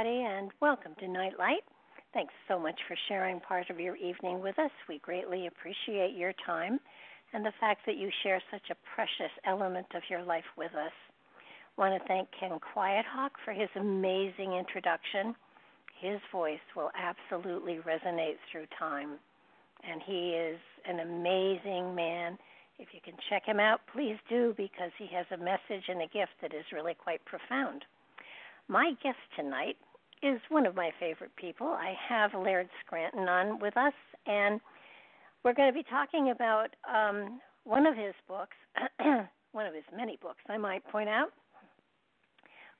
Everybody, and welcome to Nightlight. Thanks so much for sharing part of your evening with us. We greatly appreciate your time and the fact that you share such a precious element of your life with us. I want to thank Ken Quiethawk for his amazing introduction. His voice will absolutely resonate through time, and he is an amazing man. If you can check him out, please do because he has a message and a gift that is really quite profound. My guest tonight is one of my favorite people. I have Laird Scranton on with us, and we're going to be talking about um, one of his books, one of his many books, I might point out,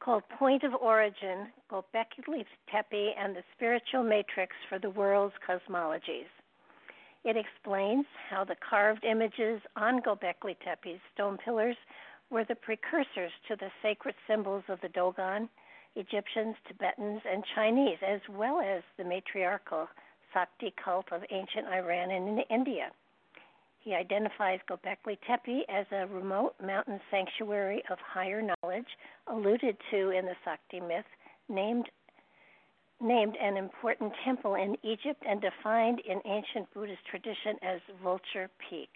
called Point of Origin Gobekli Tepe and the Spiritual Matrix for the World's Cosmologies. It explains how the carved images on Gobekli Tepe's stone pillars were the precursors to the sacred symbols of the Dogon Egyptians, Tibetans, and Chinese, as well as the matriarchal Sakti cult of ancient Iran and India. He identifies Gobekli Tepe as a remote mountain sanctuary of higher knowledge, alluded to in the Sakti myth, named named an important temple in Egypt and defined in ancient Buddhist tradition as Vulture Peak.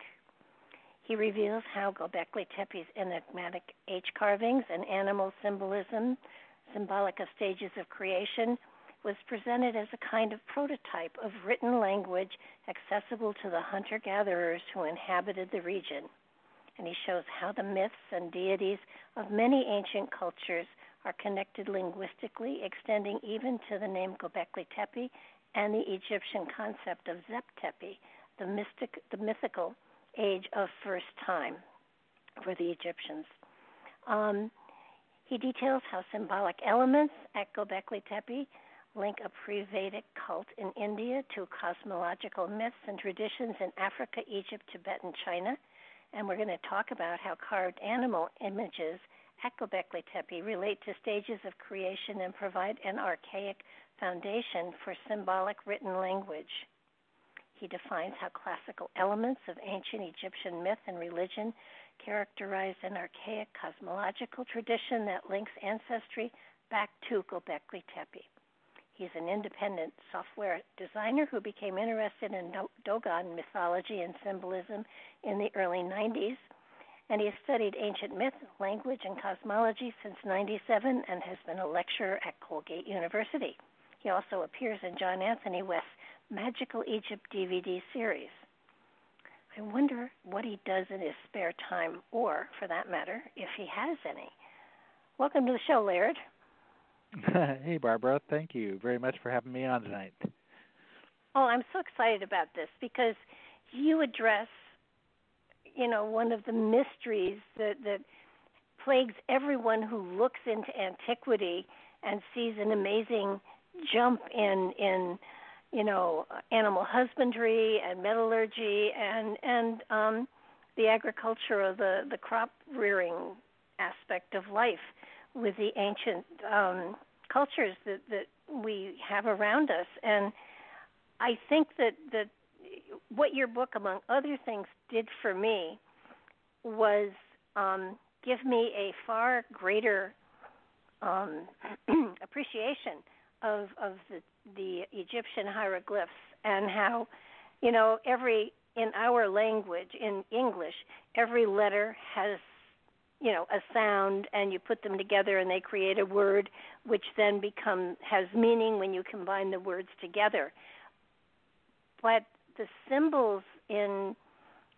He reveals how Gobekli Tepe's enigmatic H carvings and animal symbolism symbolic of stages of creation, was presented as a kind of prototype of written language accessible to the hunter gatherers who inhabited the region. And he shows how the myths and deities of many ancient cultures are connected linguistically, extending even to the name Gobekli Tepe and the Egyptian concept of Zep Tepi, the, mystic, the mythical age of first time for the Egyptians. Um, he details how symbolic elements at Gobekli Tepe link a pre Vedic cult in India to cosmological myths and traditions in Africa, Egypt, Tibet, and China. And we're going to talk about how carved animal images at Gobekli Tepe relate to stages of creation and provide an archaic foundation for symbolic written language. He defines how classical elements of ancient Egyptian myth and religion characterize an archaic cosmological tradition that links ancestry back to Gobekli Tepe. He's an independent software designer who became interested in Dogon mythology and symbolism in the early 90s. And he has studied ancient myth, language, and cosmology since 97 and has been a lecturer at Colgate University. He also appears in John Anthony West's Magical Egypt DVD series. I wonder what he does in his spare time, or, for that matter, if he has any. Welcome to the show, Laird. hey, Barbara. Thank you very much for having me on tonight. Oh, I'm so excited about this because you address, you know, one of the mysteries that that plagues everyone who looks into antiquity and sees an amazing jump in in you know, animal husbandry and metallurgy and and um, the agriculture of the the crop rearing aspect of life with the ancient um, cultures that that we have around us, and I think that that what your book, among other things, did for me was um, give me a far greater um, appreciation of of the the Egyptian hieroglyphs and how, you know, every in our language in English, every letter has you know a sound and you put them together and they create a word which then become has meaning when you combine the words together. But the symbols in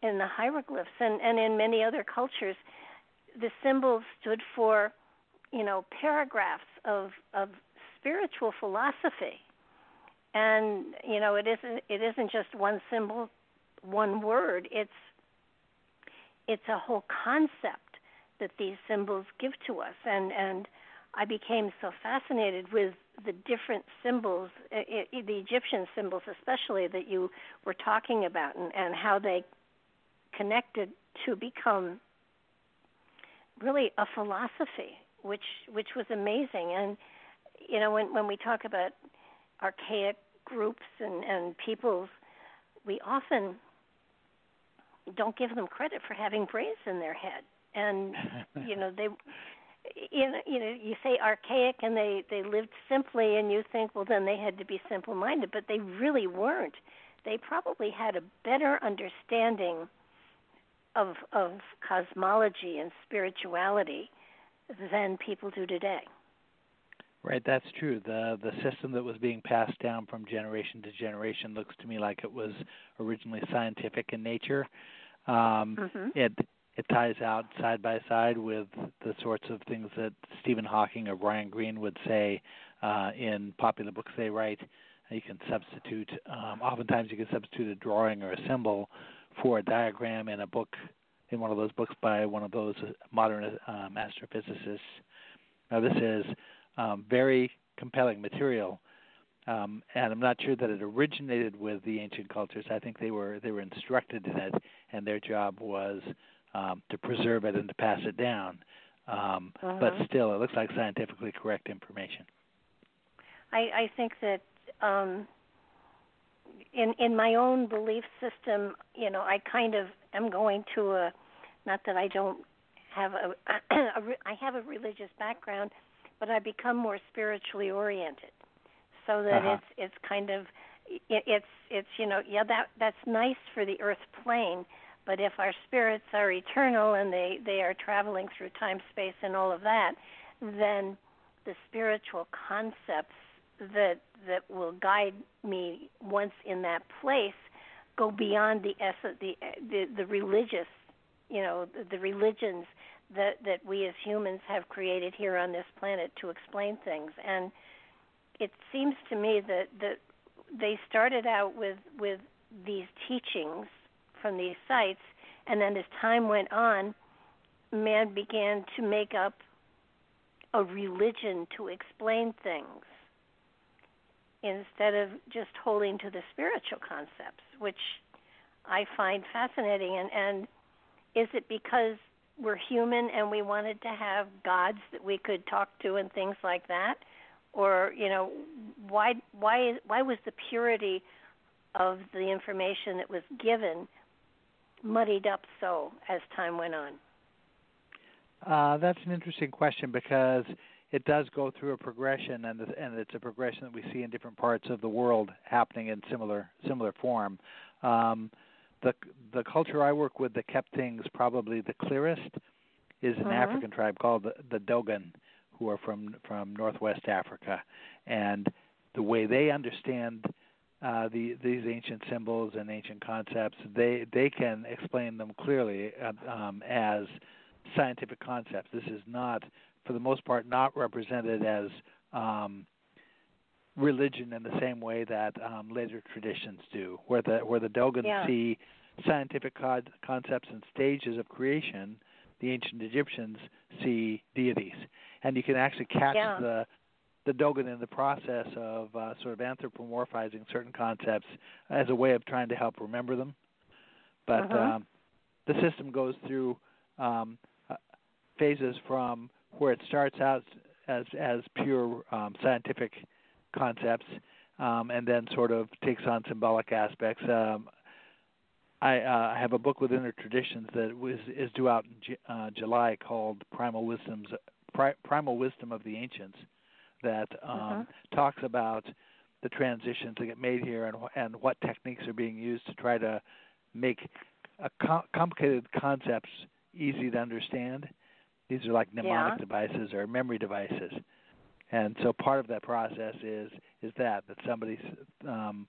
in the hieroglyphs and and in many other cultures the symbols stood for you know paragraphs of of spiritual philosophy. And you know it isn't it isn't just one symbol one word. It's it's a whole concept that these symbols give to us. And and I became so fascinated with the different symbols, it, it, the Egyptian symbols especially that you were talking about, and, and how they connected to become really a philosophy, which which was amazing. And you know, when when we talk about archaic groups and and peoples, we often don't give them credit for having brains in their head, and you know they. You know, you know, you say archaic, and they they lived simply, and you think, well, then they had to be simple-minded, but they really weren't. They probably had a better understanding of of cosmology and spirituality than people do today. Right, that's true. The the system that was being passed down from generation to generation looks to me like it was originally scientific in nature. Um, mm-hmm. It it ties out side by side with the sorts of things that Stephen Hawking or Brian Greene would say uh, in popular books they write. You can substitute. Um, oftentimes, you can substitute a drawing or a symbol for a diagram in a book, in one of those books by one of those modern um, astrophysicists. Now, this is um, very compelling material, um, and I'm not sure that it originated with the ancient cultures. I think they were they were instructed in it, and their job was um, to preserve it and to pass it down. Um, uh-huh. But still, it looks like scientifically correct information. I, I think that um, in in my own belief system, you know, I kind of am going to a not that I don't have a, a I have a religious background, but I become more spiritually oriented, so that uh-huh. it's it's kind of it, it's it's you know yeah that that's nice for the earth plane, but if our spirits are eternal and they they are traveling through time space and all of that, then the spiritual concepts that that will guide me once in that place go beyond the essence the the, the religious you know the, the religions that that we as humans have created here on this planet to explain things and it seems to me that that they started out with with these teachings from these sites and then as time went on man began to make up a religion to explain things instead of just holding to the spiritual concepts, which I find fascinating. And, and is it because we're human and we wanted to have gods that we could talk to and things like that? Or, you know, why why why was the purity of the information that was given muddied up so as time went on? Uh, that's an interesting question because it does go through a progression, and and it's a progression that we see in different parts of the world happening in similar similar form. Um, the the culture I work with that kept things probably the clearest is an mm-hmm. African tribe called the, the Dogon, who are from from Northwest Africa, and the way they understand uh, the, these ancient symbols and ancient concepts, they they can explain them clearly uh, um, as scientific concepts. This is not for the most part, not represented as um, religion in the same way that um, later traditions do, where the where the Dogons yeah. see scientific co- concepts and stages of creation, the ancient Egyptians see deities, and you can actually catch yeah. the the Dogon in the process of uh, sort of anthropomorphizing certain concepts as a way of trying to help remember them. But uh-huh. um, the system goes through um, uh, phases from where it starts out as as pure um, scientific concepts, um, and then sort of takes on symbolic aspects. Um, I uh, have a book within the traditions that was is due out in uh, July called Primal Wisdoms Pri- Primal Wisdom of the Ancients that um, uh-huh. talks about the transitions that get made here and and what techniques are being used to try to make a com- complicated concepts easy to understand. These are like mnemonic yeah. devices or memory devices, and so part of that process is is that that somebody's um,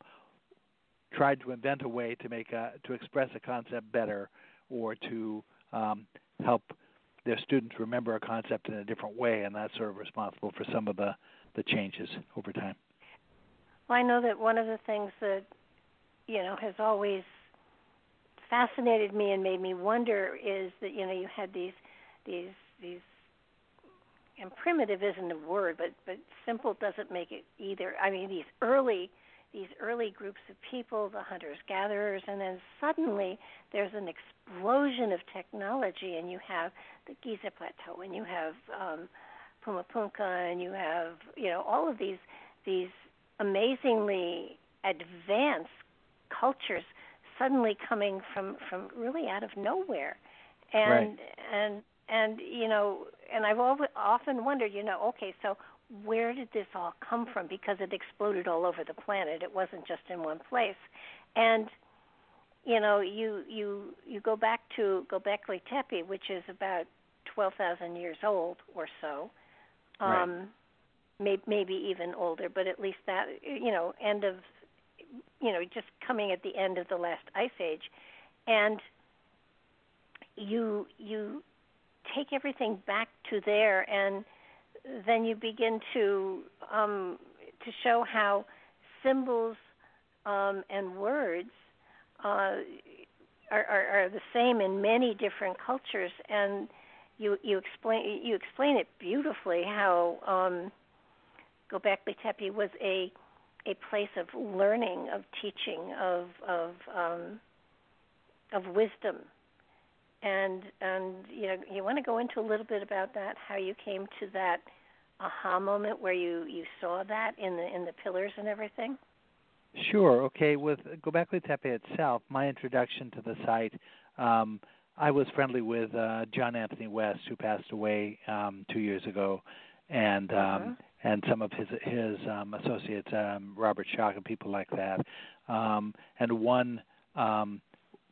tried to invent a way to make a to express a concept better or to um, help their students remember a concept in a different way, and that's sort of responsible for some of the the changes over time. Well, I know that one of the things that you know has always fascinated me and made me wonder is that you know you had these these these and primitive isn't a word, but but simple doesn't make it either. I mean these early these early groups of people, the hunters gatherers, and then suddenly there's an explosion of technology, and you have the Giza Plateau, and you have um, Puma Punka, and you have you know all of these these amazingly advanced cultures suddenly coming from from really out of nowhere, and right. and and you know, and I've often wondered, you know, okay, so where did this all come from? Because it exploded all over the planet. It wasn't just in one place, and you know, you you you go back to Gobekli Tepe, which is about twelve thousand years old or so. Um, right. Maybe, maybe even older, but at least that you know, end of you know, just coming at the end of the last ice age, and you you take everything back to there, and then you begin to um, to show how symbols um, and words uh, are, are, are the same in many different cultures, and you you explain you explain it beautifully how um, Gobekli Tepe was a a place of learning, of teaching, of of um, of wisdom and and you know you want to go into a little bit about that how you came to that aha moment where you you saw that in the in the pillars and everything sure okay with gobekli tepe itself my introduction to the site um i was friendly with uh john anthony west who passed away um two years ago and um uh-huh. and some of his his um associates um robert schoch and people like that um and one um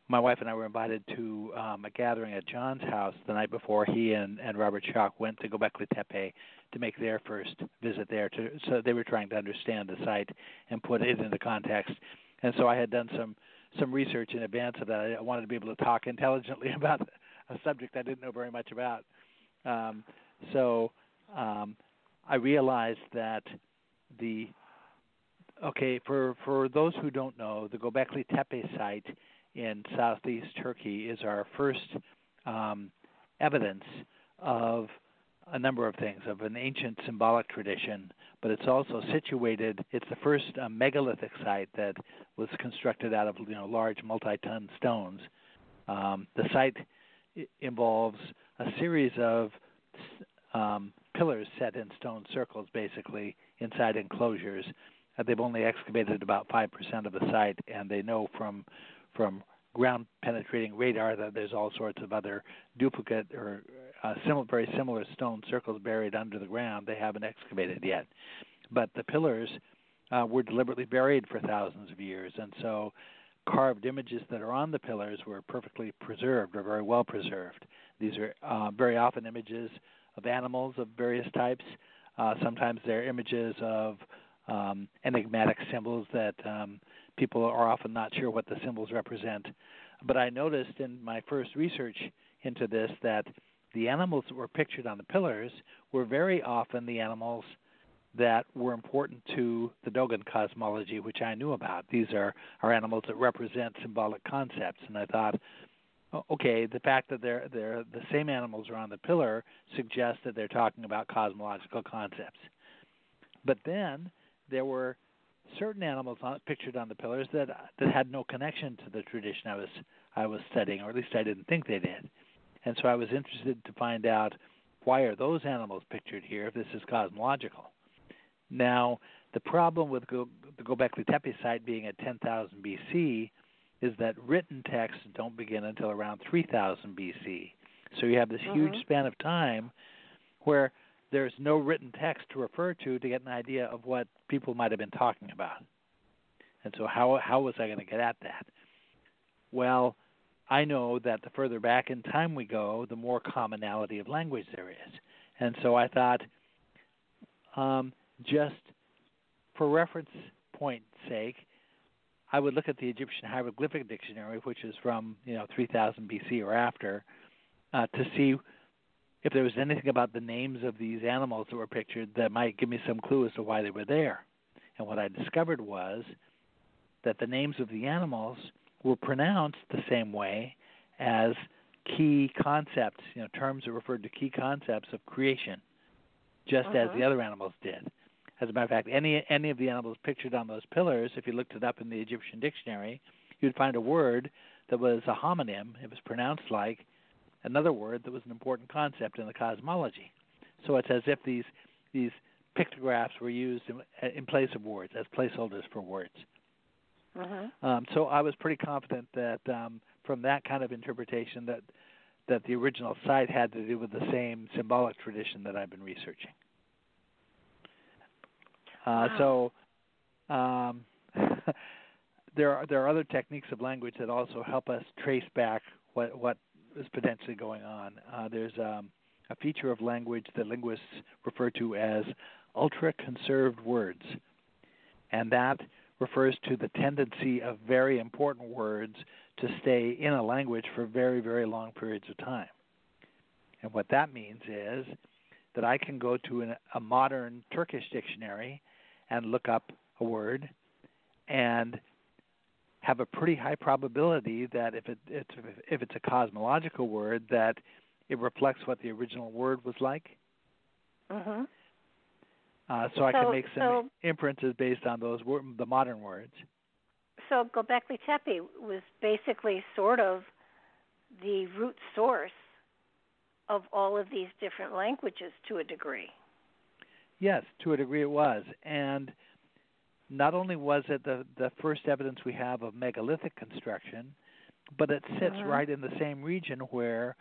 my wife and I were invited to um, a gathering at John's house the night before he and, and Robert Schoch went to Gobekli Tepe to make their first visit there. To, so they were trying to understand the site and put it into context. And so I had done some some research in advance of that. I wanted to be able to talk intelligently about a subject I didn't know very much about. Um, so um, I realized that the okay for for those who don't know, the Gobekli Tepe site in southeast Turkey is our first um, evidence of a number of things of an ancient symbolic tradition, but it's also situated. It's the first uh, megalithic site that was constructed out of you know large multi-ton stones. Um, the site involves a series of um, pillars set in stone circles, basically inside enclosures. Uh, they've only excavated about five percent of the site, and they know from from ground penetrating radar that there's all sorts of other duplicate or uh, similar, very similar stone circles buried under the ground. They haven't excavated yet, but the pillars uh, were deliberately buried for thousands of years, and so carved images that are on the pillars were perfectly preserved or very well preserved. These are uh, very often images of animals of various types. Uh, sometimes they're images of um, enigmatic symbols that um, people are often not sure what the symbols represent. But I noticed in my first research into this that the animals that were pictured on the pillars were very often the animals that were important to the Dogon cosmology, which I knew about. These are, are animals that represent symbolic concepts, and I thought, okay, the fact that they're they're the same animals are on the pillar suggests that they're talking about cosmological concepts. But then there were certain animals on, pictured on the pillars that that had no connection to the tradition I was I was studying, or at least I didn't think they did. And so I was interested to find out why are those animals pictured here if this is cosmological? Now, the problem with Go- the Gobekli Tepe site being at 10,000 BC is that written texts don't begin until around 3000 BC. So you have this mm-hmm. huge span of time where there's no written text to refer to to get an idea of what people might have been talking about. And so how how was I going to get at that? Well, I know that the further back in time we go, the more commonality of language there is. And so I thought, um, just for reference point sake, I would look at the Egyptian hieroglyphic dictionary, which is from you know 3000 BC or after, uh, to see if there was anything about the names of these animals that were pictured that might give me some clue as to why they were there. And what I discovered was that the names of the animals were pronounced the same way as key concepts, you know, terms that referred to key concepts of creation, just uh-huh. as the other animals did. As a matter of fact, any any of the animals pictured on those pillars, if you looked it up in the Egyptian dictionary, you'd find a word that was a homonym. It was pronounced like another word that was an important concept in the cosmology. So it's as if these these pictographs were used in, in place of words as placeholders for words. Uh-huh. Um, so I was pretty confident that um, from that kind of interpretation that that the original site had to do with the same symbolic tradition that I've been researching. Uh, wow. So um, there are there are other techniques of language that also help us trace back what what is potentially going on. Uh, there's um, a feature of language that linguists refer to as ultra conserved words, and that refers to the tendency of very important words to stay in a language for very, very long periods of time. And what that means is that I can go to an, a modern Turkish dictionary and look up a word and have a pretty high probability that if it it's, if it's a cosmological word that it reflects what the original word was like. Mm-hmm. Uh, so I can make some so, inferences based on those wor- the modern words. So Gobekli Tepe was basically sort of the root source of all of these different languages to a degree. Yes, to a degree it was, and not only was it the the first evidence we have of megalithic construction, but it sits mm-hmm. right in the same region where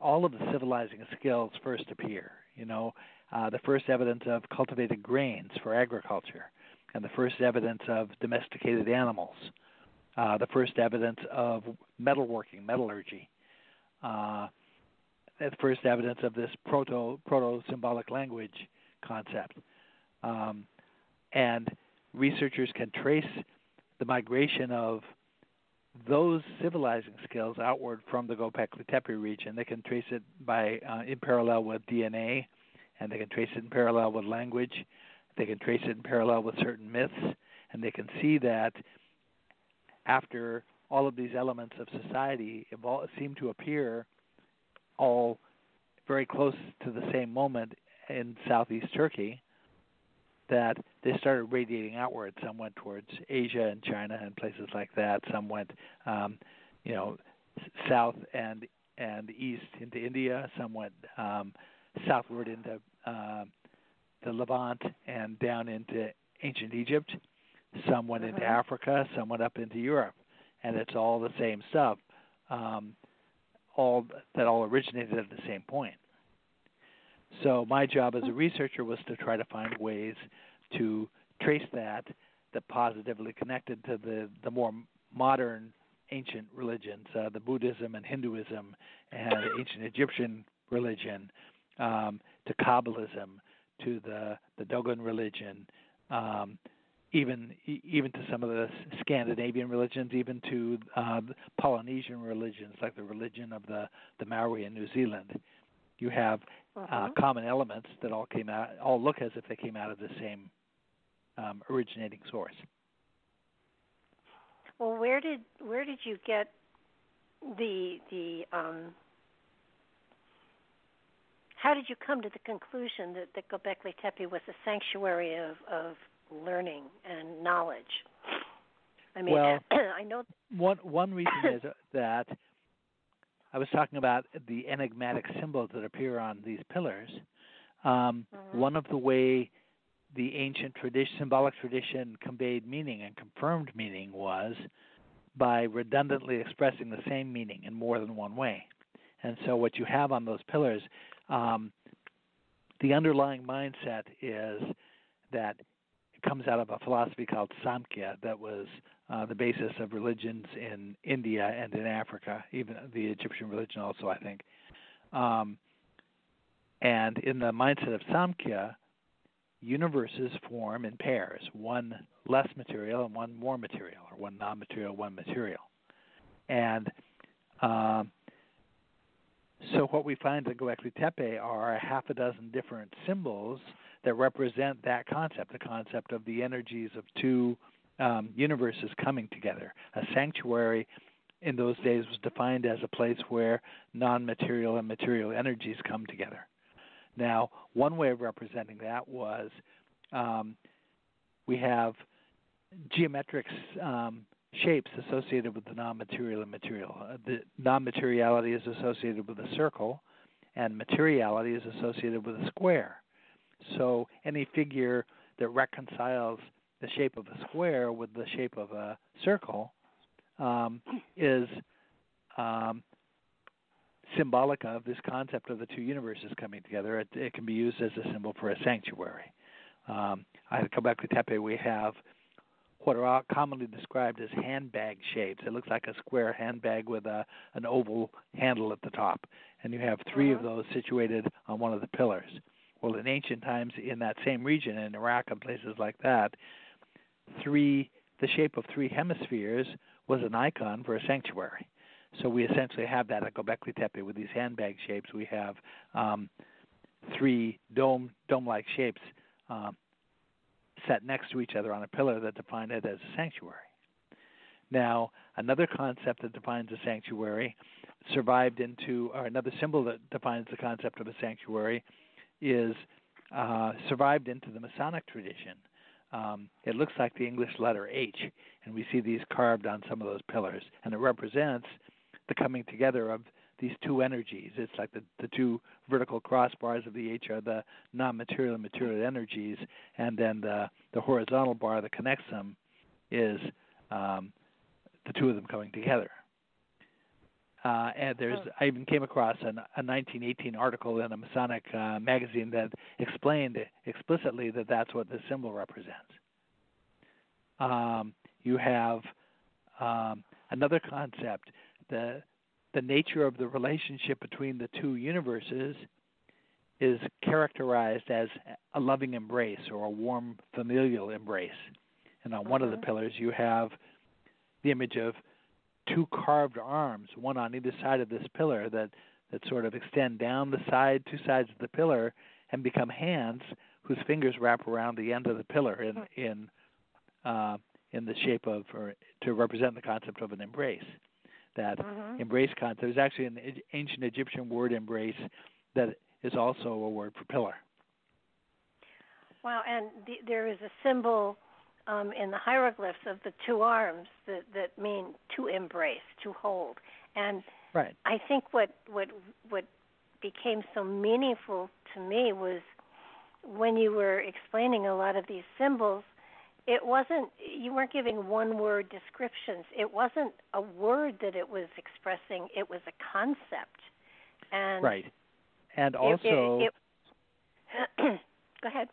all of the civilizing skills first appear. You know, uh, the first evidence of cultivated grains for agriculture, and the first evidence of domesticated animals, uh, the first evidence of metalworking, metallurgy, uh, the first evidence of this proto proto symbolic language concept, um, and researchers can trace the migration of those civilizing skills outward from the Gobekli Tepe region. They can trace it by uh, in parallel with DNA and they can trace it in parallel with language. They can trace it in parallel with certain myths, and they can see that after all of these elements of society seem to appear all very close to the same moment in southeast Turkey, that they started radiating outward. Some went towards Asia and China and places like that. Some went, um, you know, south and and east into India. Some went um, southward into uh, the Levant and down into ancient Egypt. Some went into uh-huh. Africa. Some went up into Europe, and it's all the same stuff. Um, all that all originated at the same point. So my job as a researcher was to try to find ways to trace that that positively connected to the the more modern ancient religions, uh, the Buddhism and Hinduism and ancient Egyptian religion, um, to Kabbalism, to the the Dogon religion, um, even even to some of the Scandinavian religions, even to uh, Polynesian religions like the religion of the the Maori in New Zealand. You have uh, uh-huh. common elements that all came out, all look as if they came out of the same um, originating source. Well, where did where did you get the the um, how did you come to the conclusion that, that Gobekli Tepe was a sanctuary of, of learning and knowledge? I mean, well, I know one one reason is that I was talking about the enigmatic symbols that appear on these pillars. Um, mm-hmm. One of the way the ancient tradition, symbolic tradition conveyed meaning and confirmed meaning was by redundantly expressing the same meaning in more than one way. And so, what you have on those pillars, um, the underlying mindset is that it comes out of a philosophy called Samkhya that was uh, the basis of religions in India and in Africa, even the Egyptian religion, also, I think. Um, and in the mindset of Samkhya, universes form in pairs one less material and one more material, or one non material, one material. And um, so what we find at Göbekli Tepe are a half a dozen different symbols that represent that concept, the concept of the energies of two um, universes coming together. A sanctuary in those days was defined as a place where non material and material energies come together. Now, one way of representing that was um, we have geometric um, shapes associated with the non-material and material. Uh, the non-materiality is associated with a circle, and materiality is associated with a square. So any figure that reconciles the shape of a square with the shape of a circle um, is um, symbolic of this concept of the two universes coming together. It, it can be used as a symbol for a sanctuary. Um, at Göbekli Tepe, we have what are commonly described as handbag shapes. It looks like a square handbag with a an oval handle at the top, and you have 3 of uh-huh. those situated on one of the pillars. Well, in ancient times, in that same region, in Iraq and places like that, three the shape of three hemispheres was an icon for a sanctuary. So we essentially have that at Göbekli Tepe with these handbag shapes. We have um, three dome dome-like shapes um, set next to each other on a pillar that define it as a sanctuary. Now, another concept that defines a sanctuary survived into, or another symbol that defines the concept of a sanctuary is uh, survived into the Masonic tradition. Um, it looks like the English letter H, and we see these carved on some of those pillars, and it represents the coming together of these two energies. It's like the, the two vertical crossbars of the H are the non-material and material energies, and then the the horizontal bar that connects them is um, the two of them coming together. Uh, and there's oh. I even came across an, a 1918 article in a Masonic uh, magazine that explained explicitly that that's what the symbol represents. Um, you have um, another concept the the nature of the relationship between the two universes is characterized as a loving embrace or a warm familial embrace. And on one of the mm-hmm. pillars, you have the image of two carved arms, one on either side of this pillar, that, that sort of extend down the side, two sides of the pillar, and become hands whose fingers wrap around the end of the pillar in mm. in uh, in the shape of or to represent the concept of an embrace that mm-hmm. embrace concept. There's actually an ancient Egyptian word embrace that is also a word for pillar. Wow, and the, there is a symbol um, in the hieroglyphs of the two arms that, that mean to embrace, to hold. And right. I think what what what became so meaningful to me was when you were explaining a lot of these symbols it wasn't you weren't giving one word descriptions. It wasn't a word that it was expressing. It was a concept. And right. And also it, it, it go ahead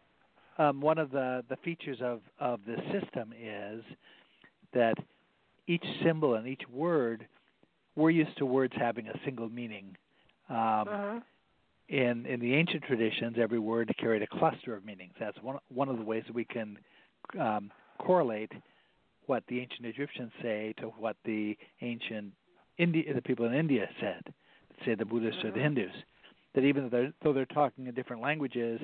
um, one of the the features of of the system is that each symbol and each word we're used to words having a single meaning um, uh-huh. in in the ancient traditions every word carried a cluster of meanings that's one one of the ways that we can um, correlate what the ancient Egyptians say to what the ancient India, the people in India said, say the Buddhists or the mm-hmm. Hindus. That even though they're, though they're talking in different languages,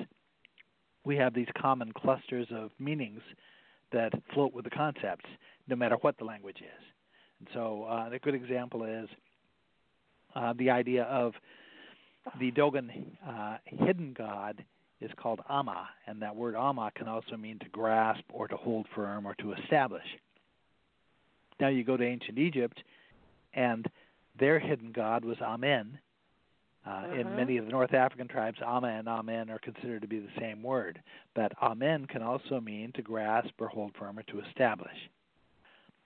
we have these common clusters of meanings that float with the concepts, no matter what the language is. And so, uh, a good example is uh, the idea of the Dogon uh, hidden god is called Amma, and that word Amma can also mean to grasp or to hold firm or to establish. Now you go to ancient Egypt, and their hidden god was Amen. Uh, mm-hmm. In many of the North African tribes, Amma and Amen are considered to be the same word. But Amen can also mean to grasp or hold firm or to establish.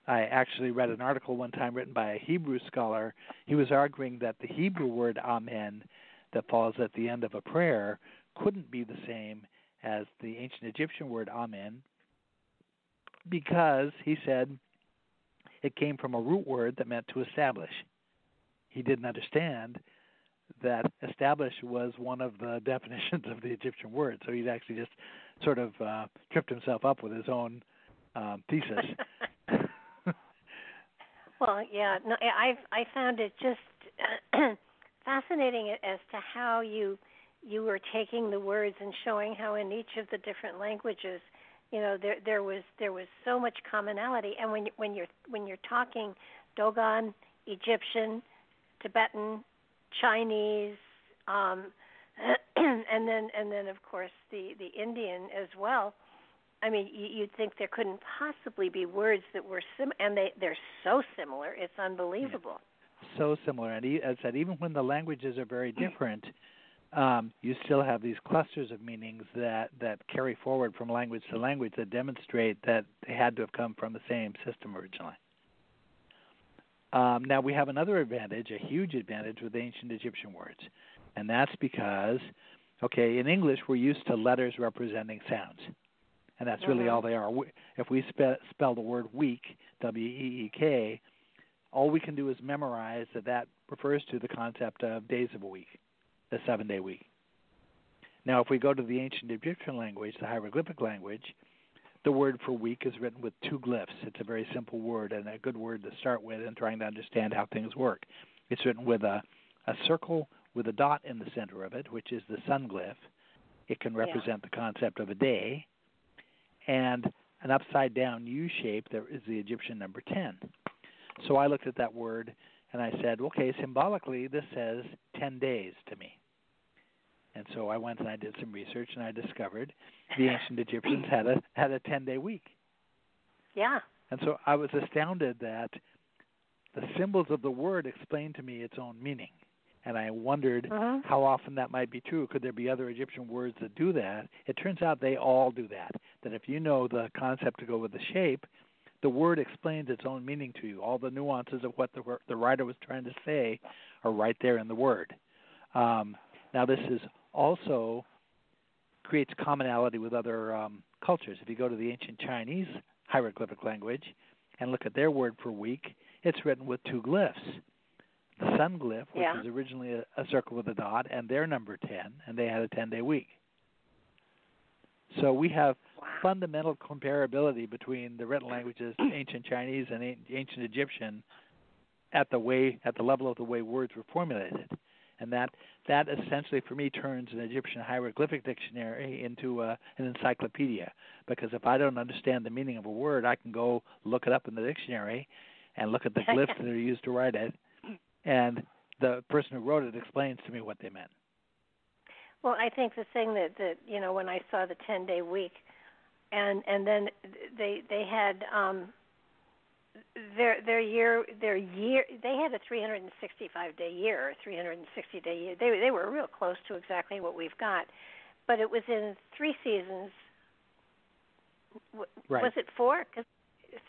I actually read an article one time written by a Hebrew scholar. He was arguing that the Hebrew word Amen that falls at the end of a prayer couldn't be the same as the ancient Egyptian word Amen because he said it came from a root word that meant to establish. He didn't understand that establish was one of the definitions of the Egyptian word, so he'd actually just sort of uh, tripped himself up with his own um, thesis. well, yeah, no, I I found it just fascinating as to how you you were taking the words and showing how in each of the different languages you know there there was there was so much commonality and when when you're when you're talking dogon egyptian tibetan chinese um and then and then of course the the indian as well i mean you, you'd think there couldn't possibly be words that were sim and they they're so similar it's unbelievable yeah. so similar and as i said even when the languages are very different um, you still have these clusters of meanings that, that carry forward from language to language that demonstrate that they had to have come from the same system originally. Um, now we have another advantage, a huge advantage with ancient Egyptian words, and that's because, okay, in English we're used to letters representing sounds, and that's really mm-hmm. all they are. If we spe- spell the word week, W E E K, all we can do is memorize that that refers to the concept of days of a week the seven day week. Now, if we go to the ancient Egyptian language, the hieroglyphic language, the word for week is written with two glyphs. It's a very simple word and a good word to start with in trying to understand how things work. It's written with a, a circle with a dot in the center of it, which is the sun glyph. It can represent yeah. the concept of a day. And an upside down U shape, that is the Egyptian number 10. So I looked at that word and I said, okay, symbolically, this says 10 days to me. And so I went and I did some research, and I discovered the ancient Egyptians had a had a 10 day week. Yeah. And so I was astounded that the symbols of the word explained to me its own meaning. And I wondered uh-huh. how often that might be true. Could there be other Egyptian words that do that? It turns out they all do that. That if you know the concept to go with the shape, the word explains its own meaning to you. All the nuances of what the the writer was trying to say are right there in the word. Um, now, this is also creates commonality with other um, cultures. If you go to the ancient Chinese hieroglyphic language and look at their word for week, it's written with two glyphs. The sun glyph, which yeah. was originally a, a circle with a dot, and their number 10, and they had a 10 day week. So we have wow. fundamental comparability between the written languages, ancient Chinese and ancient Egyptian, at the way at the level of the way words were formulated, and that that essentially for me turns an Egyptian hieroglyphic dictionary into a, an encyclopedia. Because if I don't understand the meaning of a word, I can go look it up in the dictionary, and look at the glyphs that are used to write it, and the person who wrote it explains to me what they meant. Well, I think the thing that that you know when I saw the 10 day week and and then they they had um their their year their year they had a 365 day year or 360 day year. They they were real close to exactly what we've got. But it was in three seasons. Right. Was it four? Cause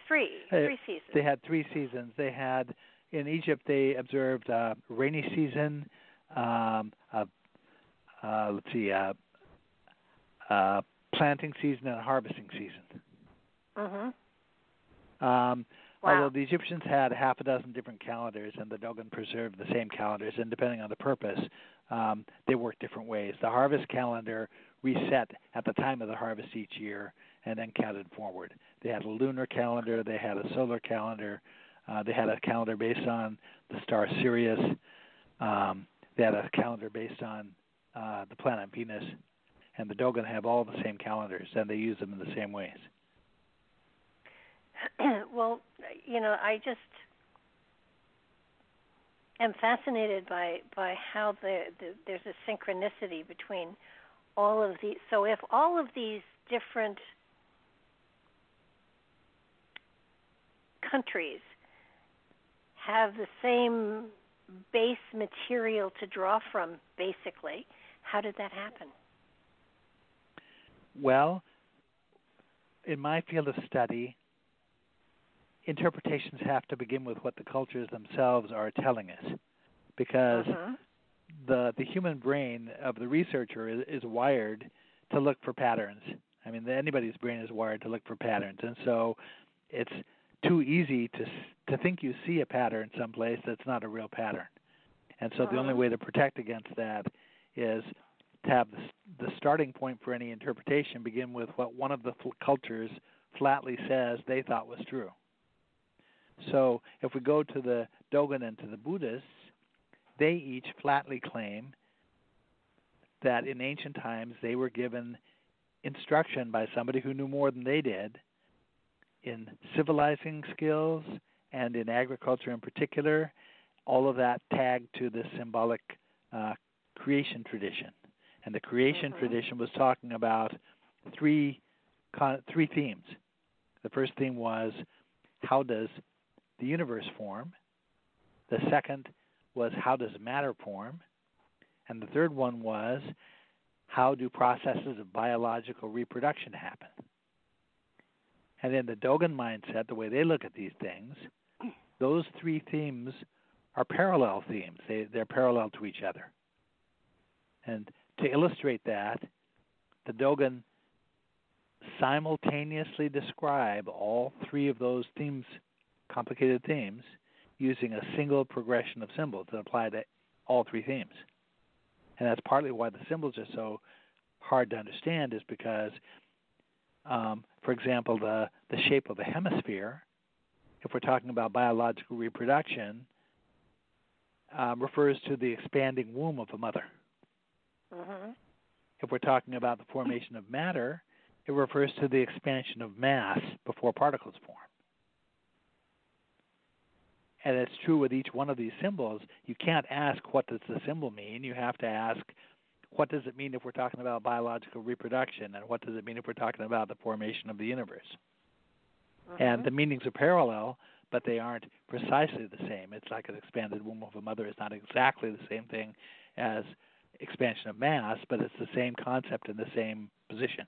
three, three seasons. They had three seasons. They had in Egypt they observed a rainy season, um, a uh, let's see, a, uh, planting season and a harvesting season. Mm-hmm. Um, wow. Although the Egyptians had half a dozen different calendars, and the Dogon preserved the same calendars, and depending on the purpose, um, they worked different ways. The harvest calendar reset at the time of the harvest each year, and then counted forward. They had a lunar calendar, they had a solar calendar, uh, they had a calendar based on the star Sirius. Um, they had a calendar based on uh, the planet Venus and the Dogon have all the same calendars, and they use them in the same ways. well, you know, I just am fascinated by by how the, the there's a synchronicity between all of these. So if all of these different countries have the same base material to draw from, basically. How did that happen? Well, in my field of study, interpretations have to begin with what the cultures themselves are telling us, because uh-huh. the the human brain of the researcher is, is wired to look for patterns. I mean, anybody's brain is wired to look for patterns, and so it's too easy to to think you see a pattern someplace that's not a real pattern. And so uh-huh. the only uh-huh. way to protect against that is to have the, the starting point for any interpretation begin with what one of the cultures flatly says they thought was true. So if we go to the Dogon and to the Buddhists, they each flatly claim that in ancient times they were given instruction by somebody who knew more than they did in civilizing skills and in agriculture in particular, all of that tagged to the symbolic uh, creation tradition. And the creation mm-hmm. tradition was talking about three three themes. The first theme was how does the universe form? The second was how does matter form? And the third one was how do processes of biological reproduction happen? And in the Dogon mindset, the way they look at these things, those three themes are parallel themes. They, they're parallel to each other. And to illustrate that, the Dogon simultaneously describe all three of those themes, complicated themes, using a single progression of symbols that apply to all three themes. And that's partly why the symbols are so hard to understand, is because um, for example, the, the shape of a hemisphere, if we're talking about biological reproduction, um, refers to the expanding womb of a mother. Mm-hmm. If we're talking about the formation of matter, it refers to the expansion of mass before particles form. And it's true with each one of these symbols. You can't ask what does the symbol mean. You have to ask what does it mean if we're talking about biological reproduction, and what does it mean if we're talking about the formation of the universe? Mm-hmm. And the meanings are parallel, but they aren't precisely the same. It's like an expanded womb of a mother is not exactly the same thing as expansion of mass, but it's the same concept in the same position.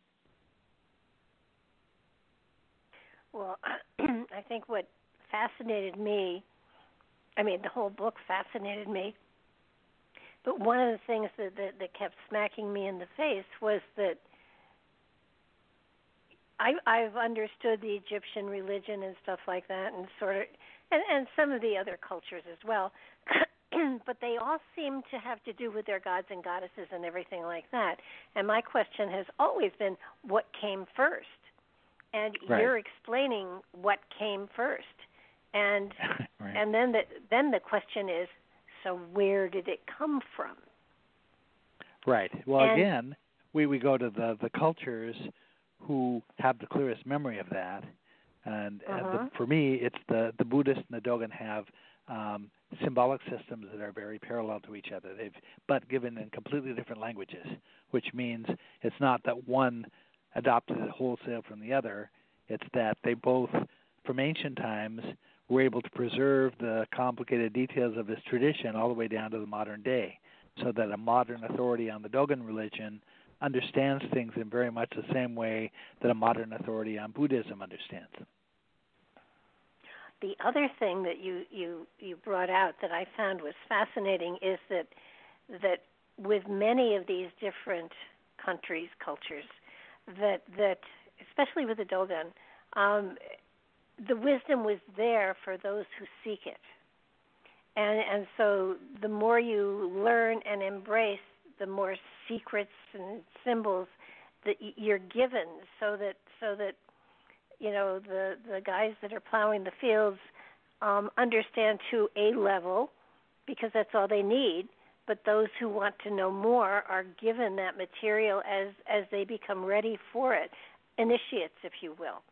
Well, I think what fascinated me, I mean, the whole book fascinated me but one of the things that, that that kept smacking me in the face was that I I've understood the Egyptian religion and stuff like that, and sort of, and and some of the other cultures as well. but they all seem to have to do with their gods and goddesses and everything like that. And my question has always been, what came first? And right. you're explaining what came first, and right. and then the then the question is, so where did it come from? Right. Well, and, again, we we go to the the cultures who have the clearest memory of that, and, uh-huh. and the, uh-huh. for me, it's the the Buddhist and the Dogon have um, symbolic systems that are very parallel to each other. They've but given in completely different languages, which means it's not that one adopted it wholesale from the other. It's that they both, from ancient times, we're able to preserve the complicated details of this tradition all the way down to the modern day, so that a modern authority on the Dogon religion understands things in very much the same way that a modern authority on Buddhism understands them. The other thing that you, you, you brought out that I found was fascinating is that that with many of these different countries, cultures, that that especially with the Dogon, um, the wisdom was there for those who seek it. And and so the more you learn and embrace, the more secrets and symbols that you're given so that so that you know the the guys that are plowing the fields um understand to a level because that's all they need but those who want to know more are given that material as as they become ready for it initiates if you will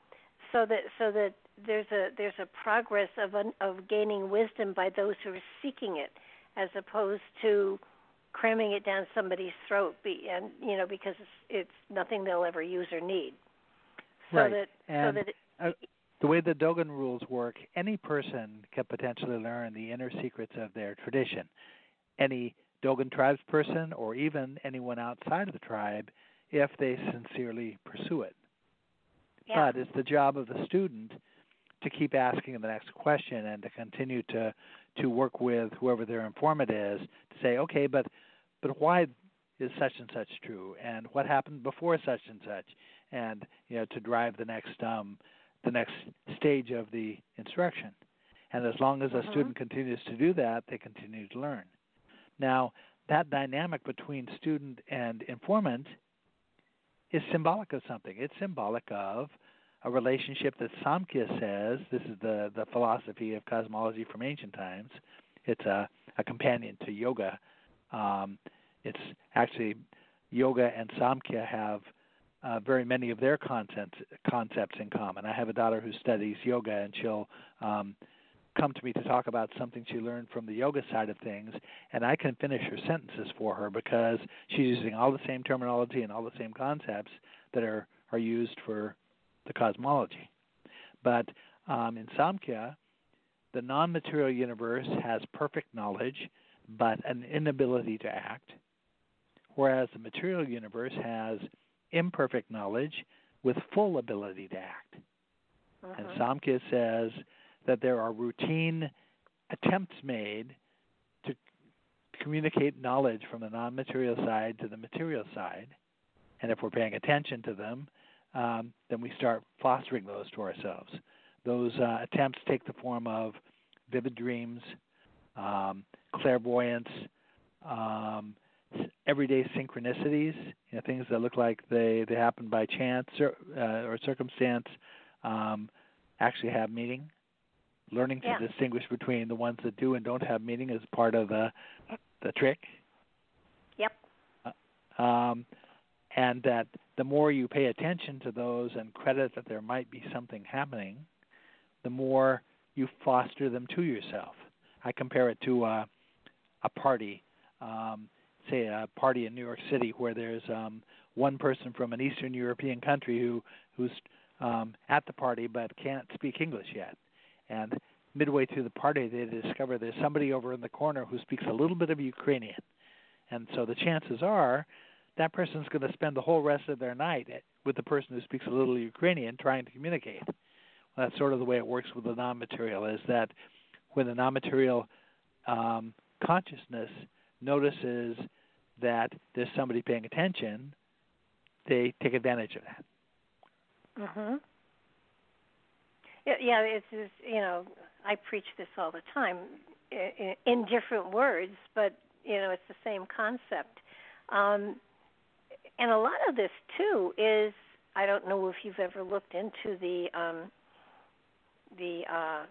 so that so that there's a there's a progress of of gaining wisdom by those who are seeking it, as opposed to cramming it down somebody's throat. Be, and you know because it's, it's nothing they'll ever use or need. So right. that and so that. It, a, the way the Dogon rules work, any person can potentially learn the inner secrets of their tradition. Any Dogon tribes person, or even anyone outside of the tribe, if they sincerely pursue it. Yeah. But it's the job of the student to keep asking the next question and to continue to to work with whoever their informant is to say, okay, but but why is such and such true, and what happened before such and such, and you know to drive the next um, the next stage of the instruction. And as long as a Mhm. student continues to do that, they continue to learn. Now, that dynamic between student and informant is symbolic of something. It's symbolic of a relationship that Samkhya says, this is the, the philosophy of cosmology from ancient times. It's a, a companion to yoga. Um, it's actually yoga and Samkhya have uh, very many of their concepts concepts in common. I have a daughter who studies yoga, and she'll um, come to me to talk about something she learned from the yoga side of things, and I can finish her sentences for her because she's using all the same terminology and all the same concepts that are are used for the cosmology. But um, in Samkhya, the non-material universe has perfect knowledge, but an inability to act, whereas the material universe has imperfect knowledge with full ability to act. And Mhm. Samkhya says that there are routine attempts made to communicate knowledge from the non material side to the material side. And if we're paying attention to them, um, then we start fostering those to ourselves. Those uh, attempts take the form of vivid dreams, um, clairvoyance, um, everyday synchronicities, you know, things that look like they, they happen by chance or, uh, or circumstance, um, actually have meaning. Learning to Yeah. distinguish between the ones that do and don't have meaning is part of the the trick. Yep. Um, and that the more you pay attention to those and credit that there might be something happening, the more you foster them to yourself. I compare it to a, a party, um, say a party in New York City where there's um, one person from an Eastern European country who who's um, at the party but can't speak English yet, and midway through the party they discover there's somebody over in the corner who speaks a little bit of Ukrainian, and so the chances are that person's going to spend the whole rest of their night with the person who speaks a little Ukrainian trying to communicate. Well, that's sort of the way it works with the non-material. Is that when the non-material um, consciousness notices that there's somebody paying attention, they take advantage of that. Mhm. Yeah, yeah. It's you know I preach this all the time i- i- in different words, but you know it's the same concept. Um, and a lot of this too is I don't know if you've ever looked into the um, the uh,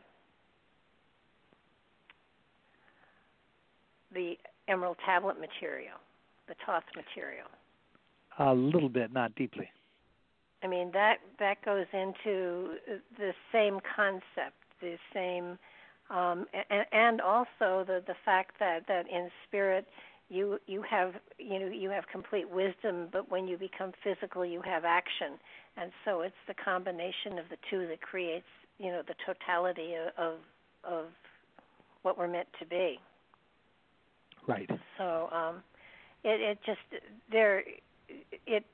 the emerald tablet material, the Thoth material. A little bit, not deeply. I mean that that goes into the same concept, the same, um, and, and also the the fact that that in spirit you you have you know you have complete wisdom, but when you become physical, you have action, and so it's the combination of the two that creates you know the totality of of what we're meant to be. Right. So um, it it just there it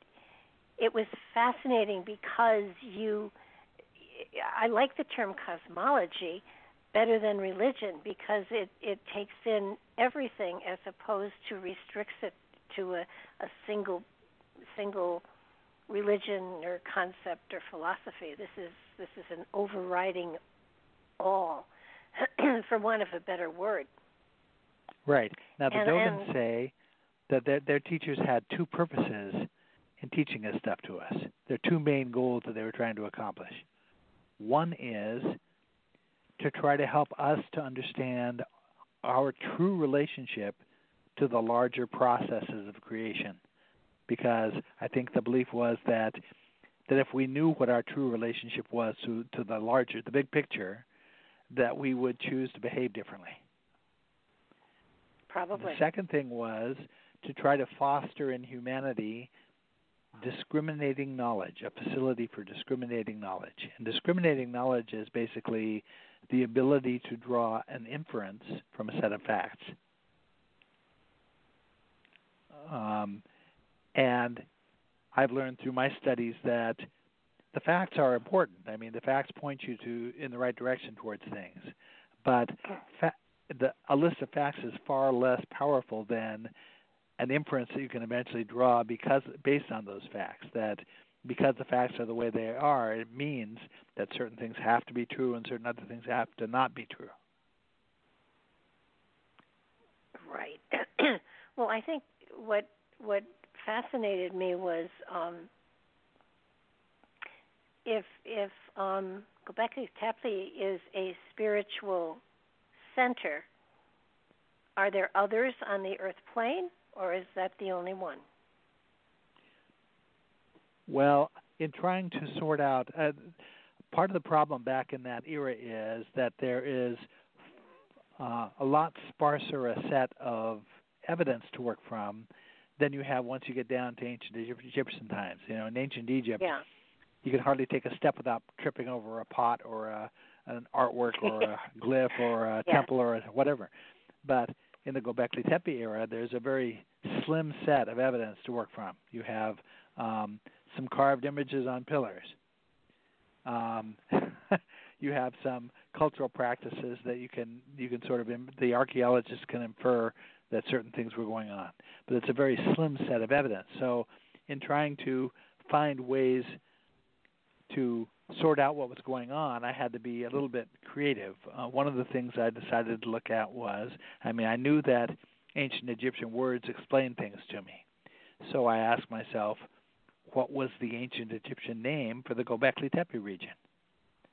it was fascinating because you I like the term cosmology better than religion because it it takes in everything as opposed to restricts it to a, a single single religion or concept or philosophy. This is this is an overriding all, for want of a better word. Right. Now the And- Dogans and- say that their their teachers had two purposes in teaching this stuff to us. Their two main goals that they were trying to accomplish. One is to try to help us to understand our true relationship to the larger processes of creation. Because I think the belief was that that if we knew what our true relationship was to, to the larger, the big picture, that we would choose to behave differently. Probably. The second thing was to try to foster in humanity discriminating knowledge, a facility for discriminating knowledge. And discriminating knowledge is basically the ability to draw an inference from a set of facts. Um, and I've learned through my studies that the facts are important. I mean, the facts point you to in the right direction towards things, but fa- the, a list of facts is far less powerful than an inference that you can eventually draw because based on those facts that because the facts are the way they are it means that certain things have to be true and certain other things have to not be true right well i think what what fascinated me was um if if um Gobekli Tepe is a spiritual center, are there others on the earth plane or is that the only one? Well, in trying to sort out, uh, part of the problem back in that era is that there is uh, a lot sparser a set of evidence to work from than you have once you get down to ancient Egyptian times. You know, in ancient Egypt, yeah. you could hardly take a step without tripping over a pot or a, an artwork or a glyph or a yeah. temple or whatever. But in the Gobekli Tepe era, there's a very slim set of evidence to work from. You have um, some carved images on pillars. Um, you have some cultural practices that you can you can sort of the archaeologists can infer that certain things were going on, but it's a very slim set of evidence. So, in trying to find ways to sort out what was going on, I had to be a little bit creative. Uh, one of the things I decided to look at was, I mean, I knew that ancient Egyptian words explained things to me. So I asked myself, what was the ancient Egyptian name for the Gobekli Tepe region?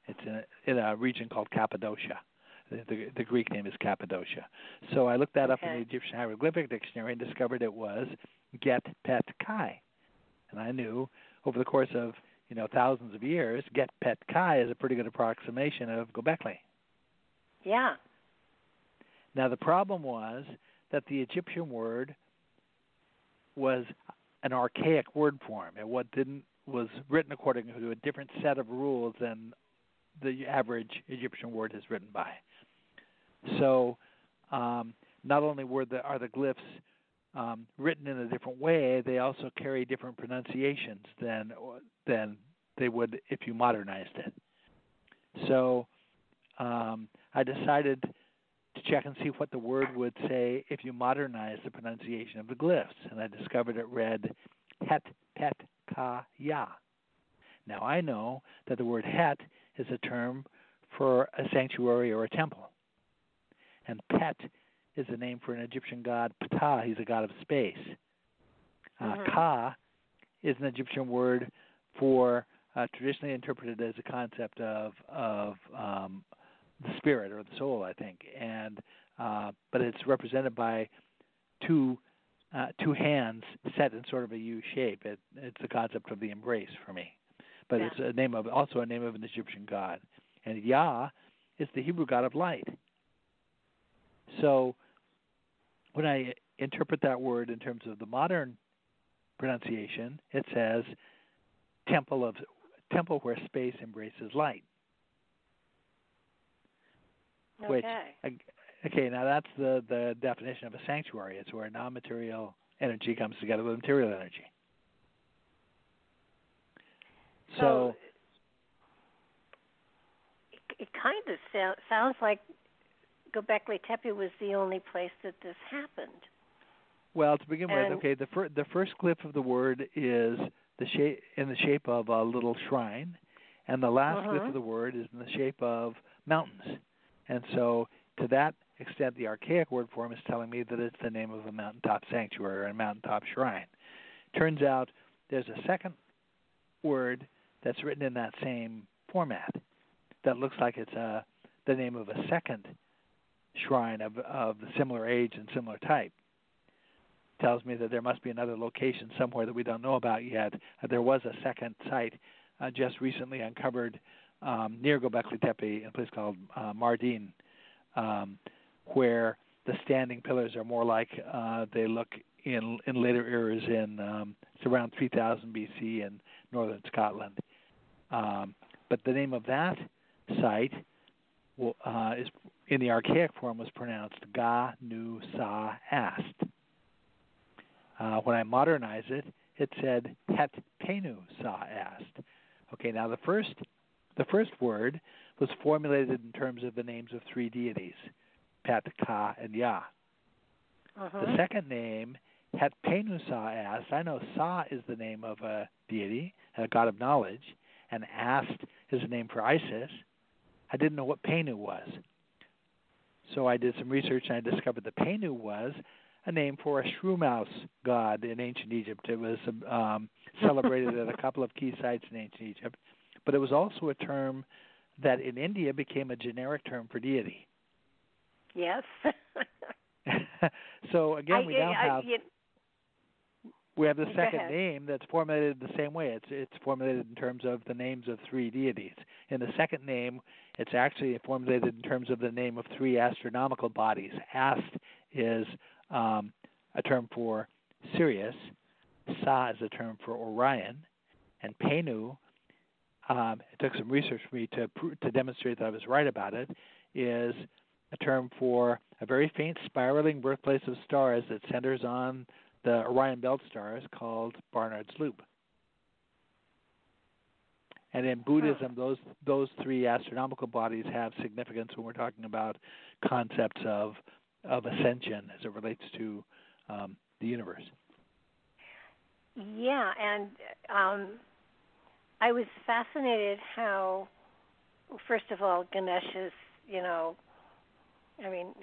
It's in a, in a region called Cappadocia. The, the, the, Greek name is Cappadocia. So I looked that okay. up in the Egyptian hieroglyphic dictionary and discovered it was Get Pet Kai. And I knew over the course of you know thousands of years, Get Pet Kai is a pretty good approximation of Gobekli. Yeah. Now the problem was that the Egyptian word was an archaic word form. It what didn't was written according to a different set of rules than the average Egyptian word is written by. So, um, not only were the are the glyphs um, written in a different way, they also carry different pronunciations than than they would if you modernized it. So, um, I decided to check and see what the word would say if you modernize the pronunciation of the glyphs, and I discovered it read Het Pet Ka Ya. Now I know that the word Het is a term for a sanctuary or a temple, and Pet is the name for an Egyptian god Ptah. He's a god of space. Uh, mm-hmm. Ka is an Egyptian word for uh, traditionally interpreted as a concept of of um, the spirit or the soul, I think, and uh, but it's represented by two uh, two hands set in sort of a U shape. It, it's the concept of the embrace for me, but yeah. it's a name of also a name of an Egyptian god, and Yah is the Hebrew god of light. So when I interpret that word in terms of the modern pronunciation, it says temple of temple where space embraces light. Okay. Which okay, now that's the the definition of a sanctuary. It's where non-material energy comes together with material energy. So, so it, it kind of so, sounds like Gobekli Tepe was the only place that this happened. Well, to begin and with, okay, the fir- the first glyph of the word is the shape in the shape of a little shrine, and the last uh-huh. glyph of the word is in the shape of mountains. And so, to that extent, the archaic word form is telling me that it's the name of a mountaintop sanctuary or a mountaintop shrine. Turns out there's a second word that's written in that same format that looks like it's a, the name of a second shrine of, of similar age and similar type. Tells me that there must be another location somewhere that we don't know about yet. Uh, there was a second site uh, just recently uncovered um, near Gobekli Tepe a place called uh, Mardin, um, where the standing pillars are more like uh, they look in in later eras in um, it's around 3000 BC in northern Scotland. Um, but the name of that site will, uh, is in the archaic form was pronounced Ga Nu Sa Ast. Uh, when I modernize it, it said Het Penu Sa Ast. Okay, now the first the first word was formulated in terms of the names of three deities, Pet, Ka, and Ya. Uh-huh. The second name, Het Penu Sa Ast. I know Sa is the name of a deity, a god of knowledge, and Ast is the name for Isis. I didn't know what Penu was. So I did some research and I discovered that Penu was a name for a shrew mouse god in ancient Egypt. It was um, celebrated at a couple of key sites in ancient Egypt, but it was also a term that in India became a generic term for deity. Yes. so again, I, we now I, have you, we have the second name that's formulated the same way. It's it's formulated in terms of the names of three deities. In the second name, it's actually formulated in terms of the name of three astronomical bodies. Ast is um, a term for Sirius. Sa is a term for Orion, and Penu. Um, it took some research for me to to demonstrate that I was right about it. Is a term for a very faint spiraling birthplace of stars that centers on the Orion Belt stars called Barnard's Loop. And in Buddhism, those those three astronomical bodies have significance when we're talking about concepts of of ascension as it relates to um, the universe. Yeah, and um, I was fascinated how, first of all, Ganesh is, you know, I mean,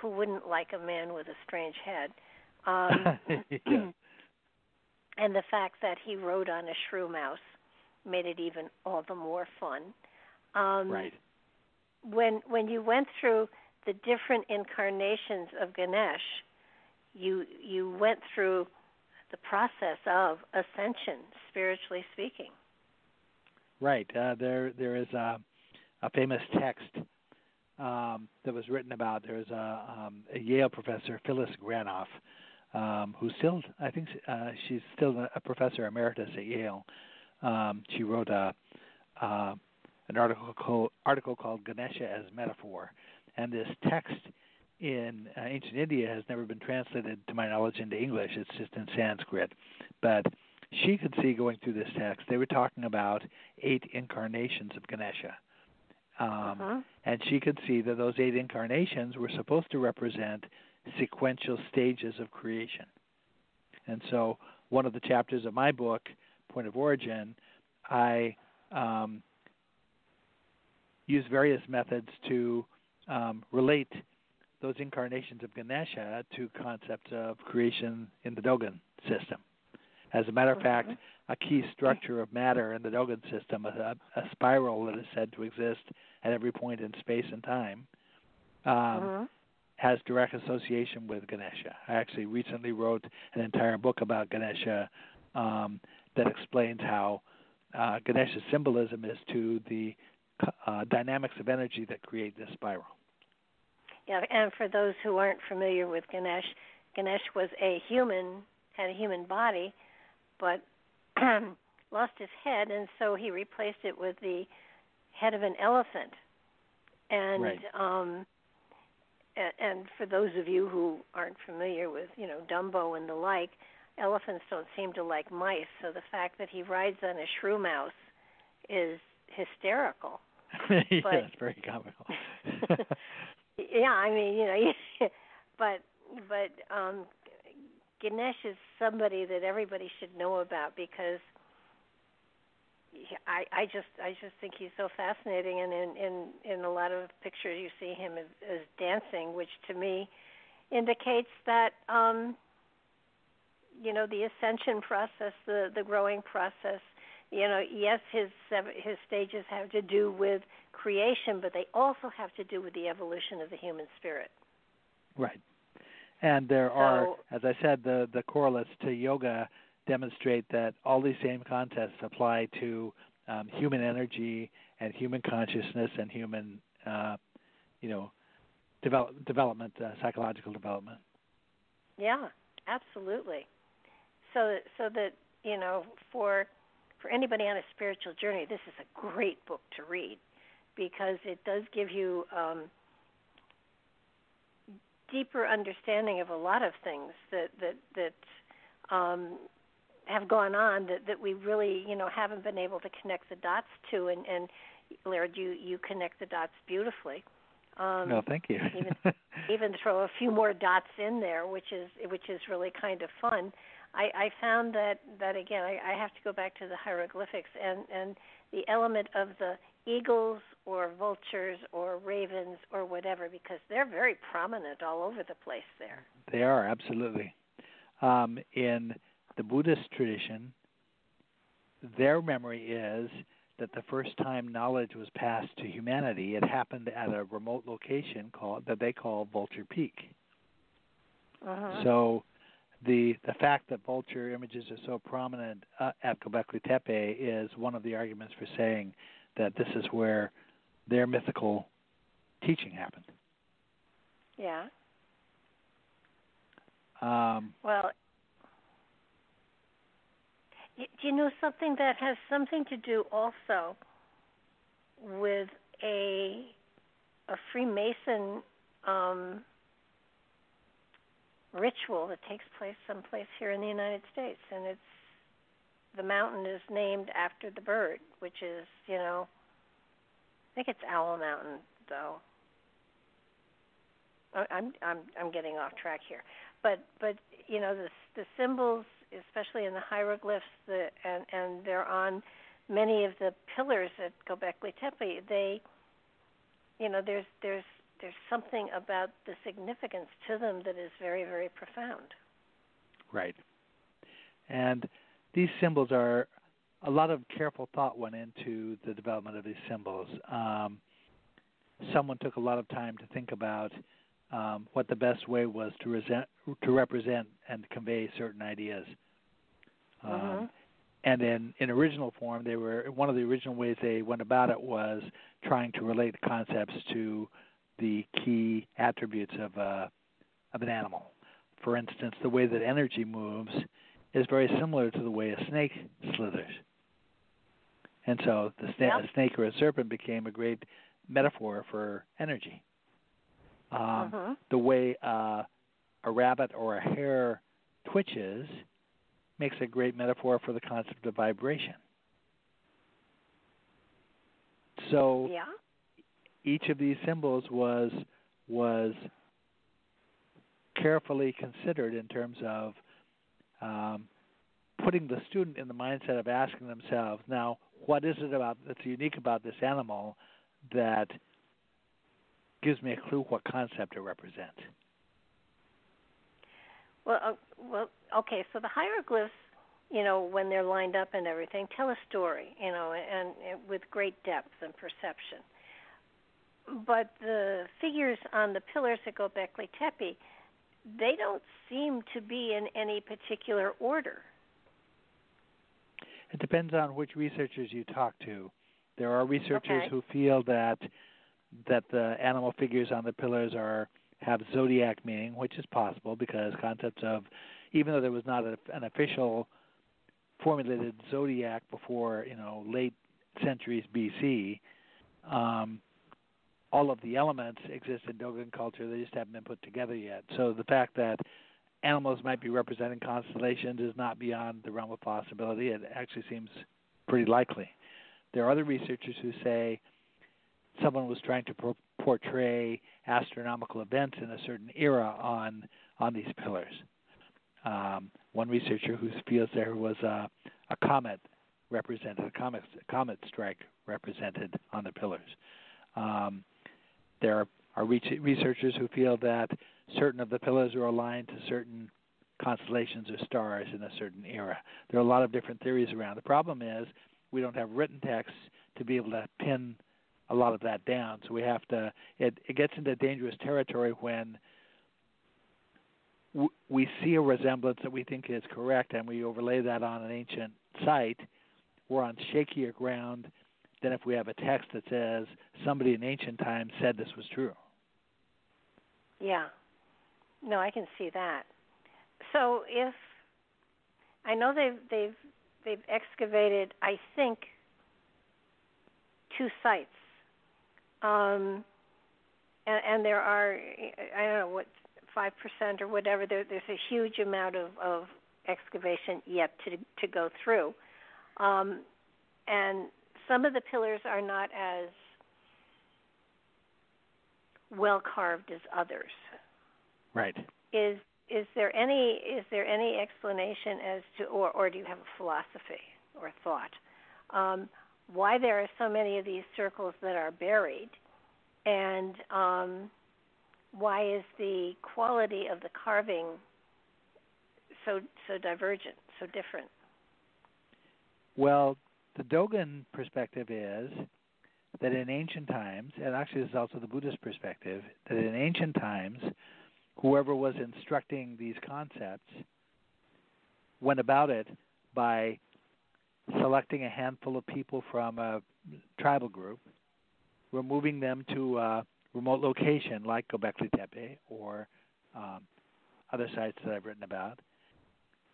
who wouldn't like a man with a strange head? Um, Yeah. and the fact that he rode on a shrew mouse made it even all the more fun. Um, Right. When when you went through the different incarnations of Ganesh, you you went through the process of ascension, spiritually speaking. Right. Uh, there there is a, a famous text um, that was written about. There's a, um, a Yale professor, Phyllis Granoff, um, who's still I think uh, she's still a professor emeritus at Yale. Um, she wrote a uh, an article called, article called Ganesha as Metaphor, and this text in uh, ancient India has never been translated, to my knowledge, into English. It's just in Sanskrit, but she could see going through this text. They were talking about eight incarnations of Ganesha. Um, uh-huh. and she could see that those eight incarnations were supposed to represent sequential stages of creation. And so, one of the chapters of my book, Point of Origin, I um, use various methods to um, relate those incarnations of Ganesha to concepts of creation in the Dogon system. As a matter of fact, Mhm. a key structure of matter in the Dogon system, a, a spiral that is said to exist at every point in space and time, um, uh-huh. has direct association with Ganesha. I actually recently wrote an entire book about Ganesha um, that explains how uh, Ganesha's symbolism is to the uh, dynamics of energy that create this spiral. Yeah, and for those who aren't familiar with Ganesh, Ganesh was a human, had a human body, but lost his head, and so he replaced it with the head of an elephant. And Right. um, and, and for those of you who aren't familiar with, you know, Dumbo and the like, elephants don't seem to like mice. So the fact that he rides on a shrew mouse is hysterical. yeah, But- it's very comical. yeah, I mean, you know, but but um Ganesh is somebody that everybody should know about because I I just I just think he's so fascinating and in in in a lot of pictures you see him as, as dancing which to me indicates that um you know the ascension process the the growing process you know yes his his stages have to do with creation but they also have to do with the evolution of the human spirit Right. And there are, as I said, the, the correlates to yoga demonstrate that all these same concepts apply to um, human energy and human consciousness and human, uh, you know, develop, development, uh, psychological development. yeah Absolutely. So so that you know for for anybody on a spiritual journey, this is a great book to read because it does give you um, deeper understanding of a lot of things that that that um, have gone on that that we really you know haven't been able to connect the dots to and and Laird you you connect the dots beautifully. Um, no, thank you. even even throw a few more dots in there, which is which is really kind of fun. I, I found that that again I, I have to go back to the hieroglyphics and and the element of the eagles or vultures or ravens or whatever because they're very prominent all over the place there. They are absolutely. Um, in the Buddhist tradition, their memory is that the first time knowledge was passed to humanity, it happened at a remote location called that they call Vulture Peak. Uh-huh. So, the the fact that vulture images are so prominent uh, at Göbekli Tepe is one of the arguments for saying that this is where their mythical teaching happened. Yeah. Um, well, do you know something that has something to do also with a a Freemason um, ritual that takes place someplace here in the United States, and it's the mountain is named after the bird, which is you know, I think it's Owl Mountain though. I'm I'm I'm getting off track here, but but you know the the symbols especially in the hieroglyphs, the, and and they're on many of the pillars at Göbekli Tepe. They, you know, there's there's there's something about the significance to them that is very very profound. Right, and these symbols are a lot of careful thought went into the development of these symbols. Um, someone took a lot of time to think about um, what the best way was to, resent, to represent and convey certain ideas. Um, uh-huh. And in, in original form, they were one of the original ways they went about it was trying to relate concepts to the key attributes of uh, of an animal. For instance, the way that energy moves is very similar to the way a snake slithers. And so the sna- yep. a snake or a serpent became a great metaphor for energy. Um, uh-huh. The way uh, a rabbit or a hare twitches makes a great metaphor for the concept of vibration. So yeah. each of these symbols was was carefully considered in terms of um, putting the student in the mindset of asking themselves, now, what is it about that's unique about this animal that gives me a clue what concept it represents. Well, uh, well, okay. So the hieroglyphs, you know, when they're lined up and everything, tell a story, you know, and, and with great depth and perception. But the figures on the pillars at Göbekli Tepe, they don't seem to be in any particular order. It depends on which researchers you talk to. There are researchers okay. who feel that that the animal figures on the pillars are have zodiac meaning, which is possible because concepts of even though there was not a, an official formulated zodiac before you know late centuries BC, um, all of the elements exist in Dogon culture. They just haven't been put together yet. So the fact that animals might be representing constellations is not beyond the realm of possibility. It actually seems pretty likely. There are other researchers who say someone was trying to pro- portray astronomical events in a certain era on on these pillars. Um, one researcher who feels there was a, a comet represented, a comet, a comet strike represented on the pillars. Um, there are, are researchers who feel that certain of the pillars are aligned to certain constellations or stars in a certain era. There are a lot of different theories around. The problem is we don't have written texts to be able to pin a lot of that down. So we have to. It it gets into dangerous territory when we see a resemblance that we think is correct, and we overlay that on an ancient site. We're on shakier ground than if we have a text that says somebody in ancient times said this was true. Yeah. No, I can see that. so if I know they've they've they've excavated, I think, two sites, um, and, and there are I don't know what five percent or whatever. There, there's a huge amount of, of excavation yet to to go through, um, and some of the pillars are not as well carved as others. Right. Is is there any is there any explanation as to or or do you have a philosophy or thought um, why there are so many of these circles that are buried and um, why is the quality of the carving so so divergent so different well the dogon perspective is that in ancient times and actually this is also the buddhist perspective that in ancient times whoever was instructing these concepts went about it by selecting a handful of people from a tribal group, removing them to a remote location like Göbekli Tepe or um, other sites that I've written about,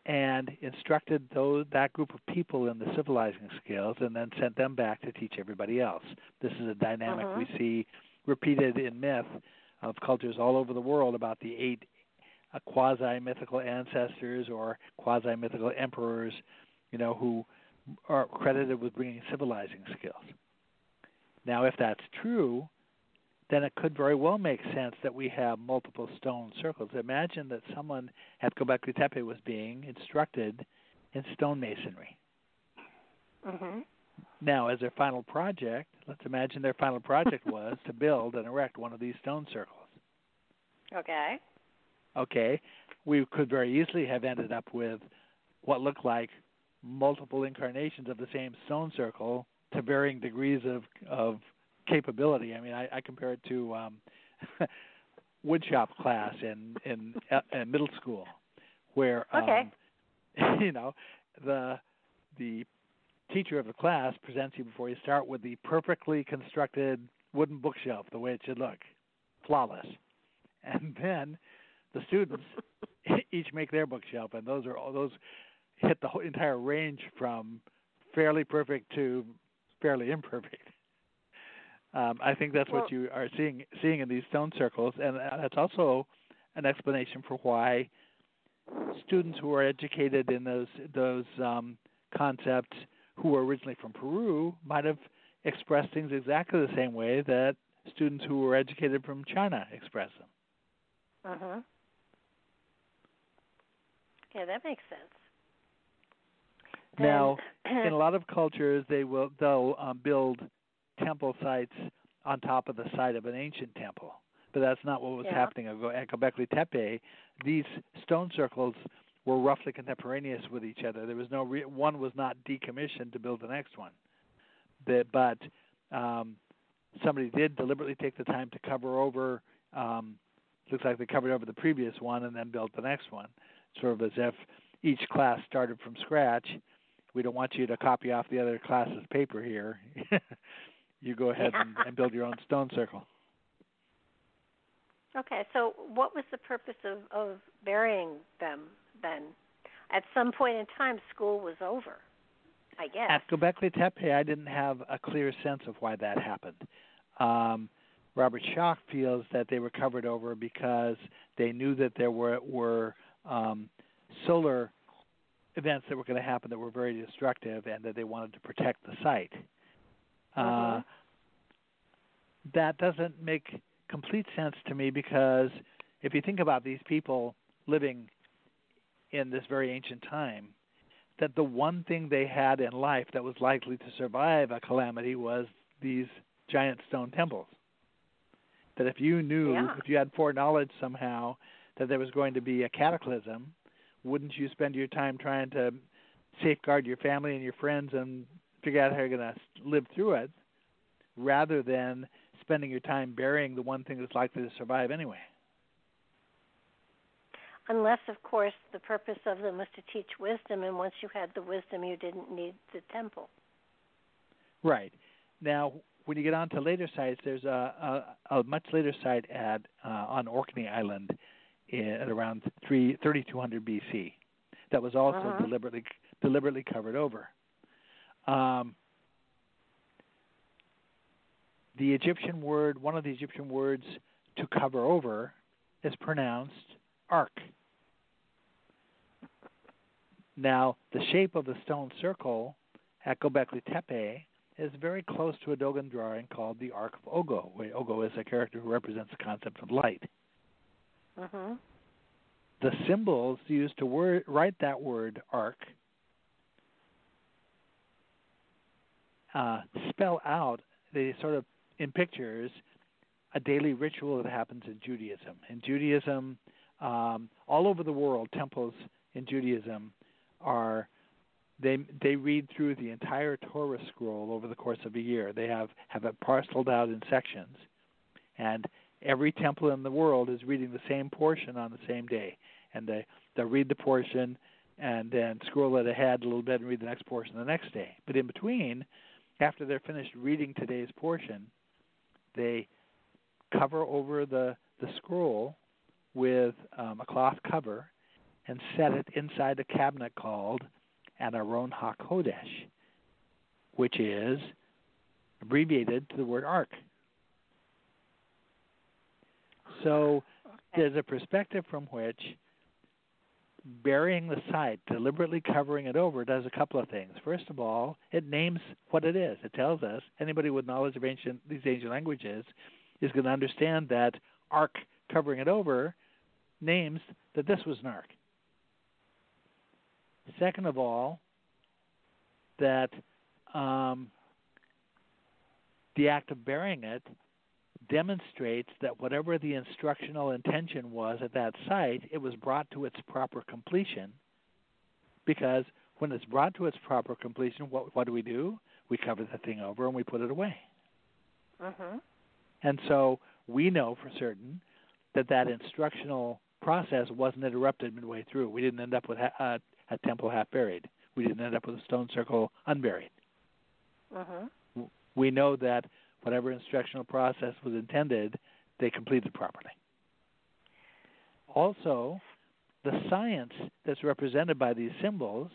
and instructed those, that group of people in the civilizing skills and then sent them back to teach everybody else. This is a dynamic uh-huh. we see repeated in myth of cultures all over the world about the eight uh, quasi mythical ancestors or quasi mythical emperors, you know, who are credited with bringing civilizing skills. Now, if that's true, then it could very well make sense that we have multiple stone circles. Imagine that someone at Göbekli Tepe was being instructed in stonemasonry. Mm-hmm. Now, as their final project, let's imagine their final project was to build and erect one of these stone circles. Okay. Okay. We could very easily have ended up with what looked like multiple incarnations of the same stone circle to varying degrees of of capability. I mean, I, I compare it to um, woodshop class in in, uh, in middle school, where okay. um, you know the the teacher of the class presents you before you start with the perfectly constructed wooden bookshelf, the way it should look, flawless. And then the students each make their bookshelf, and those are all those hit the whole entire range from fairly perfect to fairly imperfect. Um, I think that's well, what you are seeing seeing in these stone circles, and that's also an explanation for why students who are educated in those those um, concepts who were originally from Peru might have expressed things exactly the same way that students who were educated from China express them. Uh huh. Okay, that makes sense. Now, in a lot of cultures, they will they'll um, build temple sites on top of the site of an ancient temple, but that's not what was yeah. happening at Göbekli Tepe. These stone circles were roughly contemporaneous with each other. There was no re- one was not decommissioned to build the next one, the, but um, somebody did deliberately take the time to cover over. Um, looks like they covered over the previous one and then built the next one, sort of as if each class started from scratch. We don't want you to copy off the other class's paper here. you go ahead and, and build your own stone circle. Okay, so what was the purpose of, of burying them then? At some point in time, school was over, I guess. At Göbekli Tepe, I didn't have a clear sense of why that happened. Um, Robert Schoch feels that they were covered over because they knew that there were were um, solar events that were going to happen that were very destructive, and that they wanted to protect the site. Uh-huh. Uh, that doesn't make complete sense to me because if you think about these people living in this very ancient time, that the one thing they had in life that was likely to survive a calamity was these giant stone temples. That if you knew, yeah. if you had foreknowledge somehow that there was going to be a cataclysm, wouldn't you spend your time trying to safeguard your family and your friends and figure out how you're going to live through it rather than spending your time burying the one thing that's likely to survive anyway? Unless, of course, the purpose of them was to teach wisdom, and once you had the wisdom, you didn't need the temple. Right. Now, when you get on to later sites, there's a, a, a much later site at uh, on Orkney Island at around 3, 3200 BC. That was also uh-huh. deliberately deliberately covered over. Um, the Egyptian word, one of the Egyptian words to cover over, is pronounced ark. Now, the shape of the stone circle at Gobekli Tepe is very close to a Dogon drawing called the Ark of Ogo, where Ogo is a character who represents the concept of light. Mm-hmm. The symbols used to word, write that word ark uh, spell out, they sort of, in pictures, a daily ritual that happens in Judaism. In Judaism, um, all over the world, temples in Judaism are they they read through the entire Torah scroll over the course of a year. They have have it parceled out in sections, and every temple in the world is reading the same portion on the same day. And they they read the portion and then scroll it ahead a little bit and read the next portion the next day. But in between, after they're finished reading today's portion, they cover over the the scroll with um, a cloth cover and set it inside a cabinet called an Aron HaKodesh, which is abbreviated to the word ark. So there's a perspective from which burying the site, deliberately covering it over, does a couple of things. First of all, it names what it is. It tells us anybody with knowledge of ancient these ancient languages is going to understand that ark covering it over names that this was an ark. Second of all, that um, the act of burying it demonstrates that whatever the instructional intention was at that site, it was brought to its proper completion. Because when it's brought to its proper completion, what, what do we do? We cover the thing over and we put it away. Mm-hmm. And so we know for certain that that instructional process wasn't interrupted midway through. We didn't end up with a, a temple half buried. We didn't end up with a stone circle unburied. Mm-hmm. We know that whatever instructional process was intended, they completed properly. Also, the science that's represented by these symbols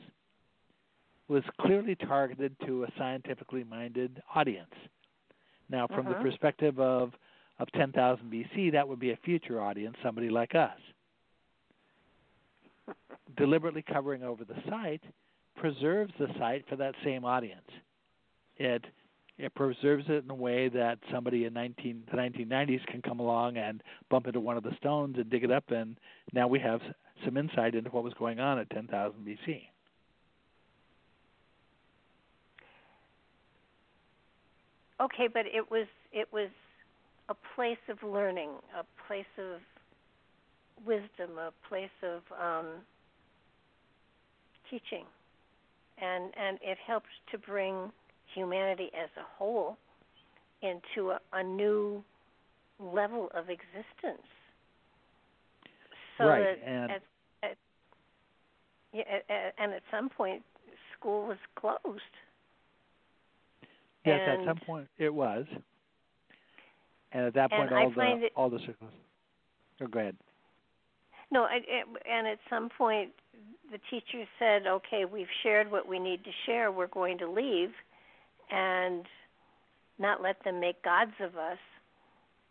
was clearly targeted to a scientifically minded audience. Now, from uh-huh. the perspective of, of 10,000 BC, that would be a future audience, somebody like us. Deliberately covering over the site preserves the site for that same audience. It it preserves it in a way that somebody in 19, the 1990s can come along and bump into one of the stones and dig it up, and now we have some insight into what was going on at 10,000 BC. Okay, but it was it was a place of learning, a place of wisdom, a place of um, teaching, and and it helped to bring humanity as a whole into a, a new level of existence. So right, that and at, at, yeah, at, and at some point, school was closed. Yes, and at some point it was, and at that point all the it- all the circles. Oh, go ahead. No, I, and at some point, the teacher said, "Okay, we've shared what we need to share. We're going to leave, and not let them make gods of us,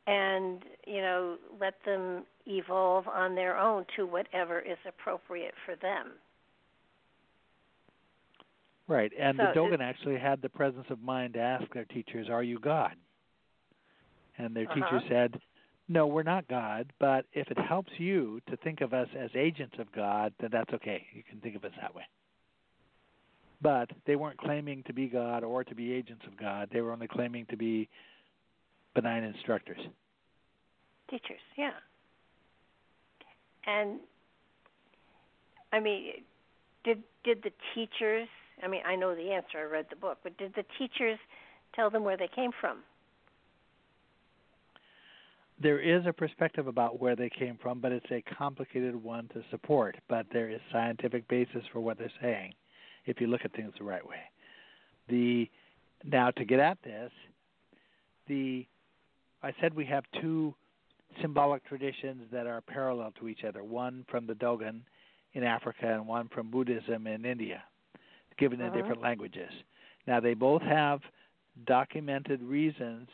and you know, let them evolve on their own to whatever is appropriate for them." Right, and So the Dogon actually had the presence of mind to ask their teachers, "Are you God?" And their teacher Uh-huh. said, "No, we're not God, but if it helps you to think of us as agents of God, then that's okay. You can think of us that way." But they weren't claiming to be God or to be agents of God. They were only claiming to be benign instructors. Teachers, yeah. And I mean, did did the teachers? I mean, I know the answer. I read the book, but did the teachers tell them where they came from? there is a perspective about where they came from, but it's a complicated one to support. But there is scientific basis for what they're saying, if you look at things the right way. The now to get at this, the I said we have two symbolic traditions that are parallel to each other. One from the Dogon in Africa and one from Buddhism in India, given in Uh-huh. different languages. Now they both have documented reasons,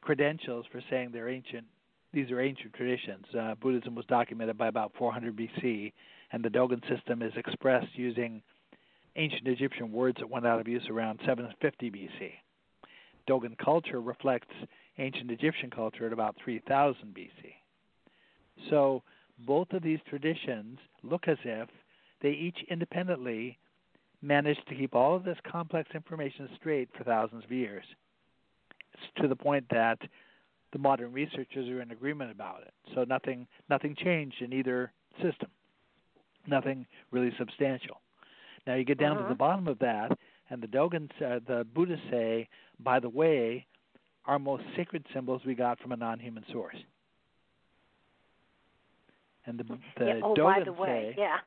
credentials for saying they're ancient. These are ancient traditions. Uh, Buddhism was documented by about 400 BC, and the Dogon system is expressed using ancient Egyptian words that went out of use around 750 BC. Dogon culture reflects ancient Egyptian culture at about 3000 BC. So both of these traditions look as if they each independently managed to keep all of this complex information straight for thousands of years. It's to the point that the modern researchers are in agreement about it. So nothing nothing changed in either system. Nothing really substantial. Now you get down Uh-huh. to the bottom of that, and the Dogons, uh, the Buddhists say, by the way, our most sacred symbols we got from a non-human source. And the, the yeah. Oh, by the way, say, yeah.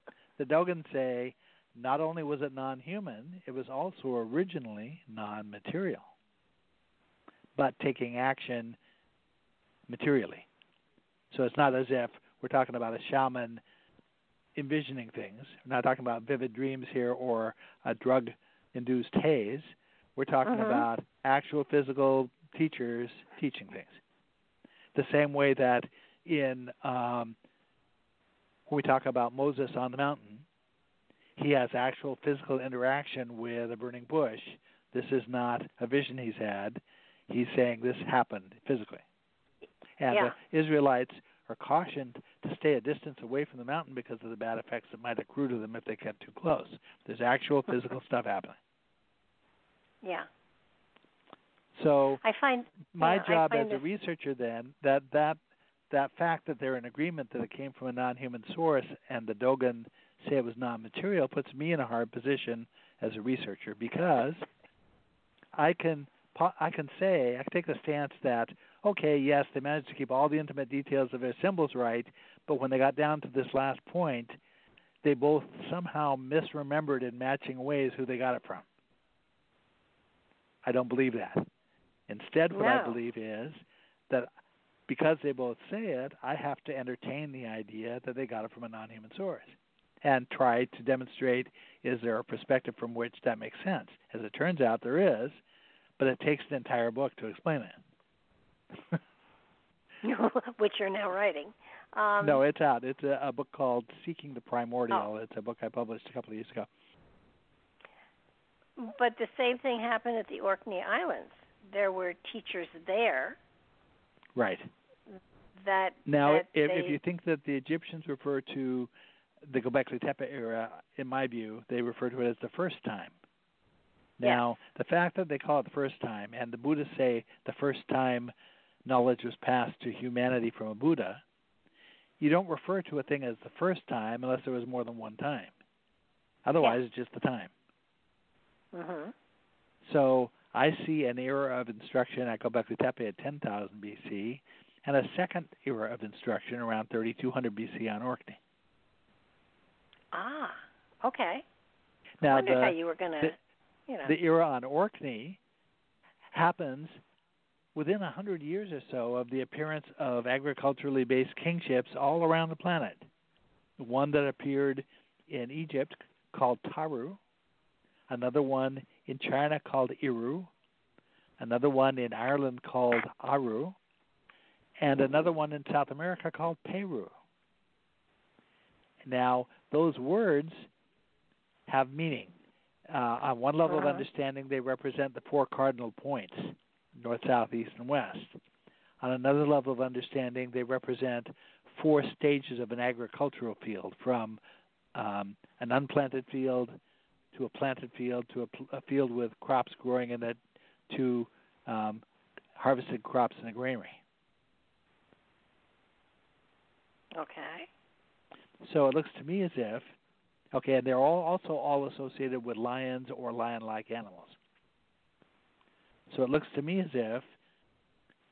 the Dogons say, not only was it non-human, it was also originally non-material, but taking action materially. So it's not as if we're talking about a shaman envisioning things. We're not talking about vivid dreams here or a drug induced haze. We're talking Mhm. about actual physical teachers teaching things. The same way that in um, when we talk about Moses on the mountain, he has actual physical interaction with a burning bush. This is not a vision he's had. He's saying this happened physically. And Yeah. the Israelites are cautioned to stay a distance away from the mountain because of the bad effects that might accrue to them if they get too close. There's actual physical stuff happening. yeah. So I find my yeah, job find as a researcher then that that that fact that they're in agreement that it came from a non-human source and the Dogon say it was non-material puts me in a hard position as a researcher because I can I can say I can take the stance that okay yes they managed to keep all the intimate details of their symbols right but when they got down to this last point they both somehow misremembered in matching ways who they got it from. I don't believe that. Instead, what I believe is that because they both say it, I have to entertain the idea that they got it from a non human source and try to demonstrate is there a perspective from which that makes sense. As it turns out, there is, but it takes an entire book to explain it. which you're now writing. Um, no, it's out. It's a, a book called Seeking the Primordial. Oh. It's a book I published a couple of years ago. But the same thing happened at the Orkney Islands. There were teachers there Right. that Now, that if, they, if you think that the Egyptians refer to the Göbekli Tepe era, in my view, they refer to it as the first time. Now, the fact that they call it the first time, and the Buddhists say the first time knowledge was passed to humanity from a Buddha, you don't refer to a thing as the first time unless there was more than one time. Otherwise, it's just the time. Mhm. So I see an era of instruction at Göbekli Tepe at 10,000 BC, and a second era of instruction around 3200 BC on Orkney. Ah, okay. I Now, wondered how the, you were gonna, the- you know. the era on Orkney happens within a hundred years or so of the appearance of agriculturally based kingships all around the planet. One that appeared in Egypt called Taru, another one in China called Iru, another one in Ireland called Aru, and another one in South America called Peru. Now, those words have meaning. Uh, on one level of Uh-huh. understanding, they represent the four cardinal points north, south, east, and west. On another level of understanding, they represent four stages of an agricultural field from um, an unplanted field to a planted field to a, pl- a field with crops growing in it to um, harvested crops in a granary. okay. So it looks to me as if, okay, and they're all also all associated with lions or lion-like animals. So it looks to me as if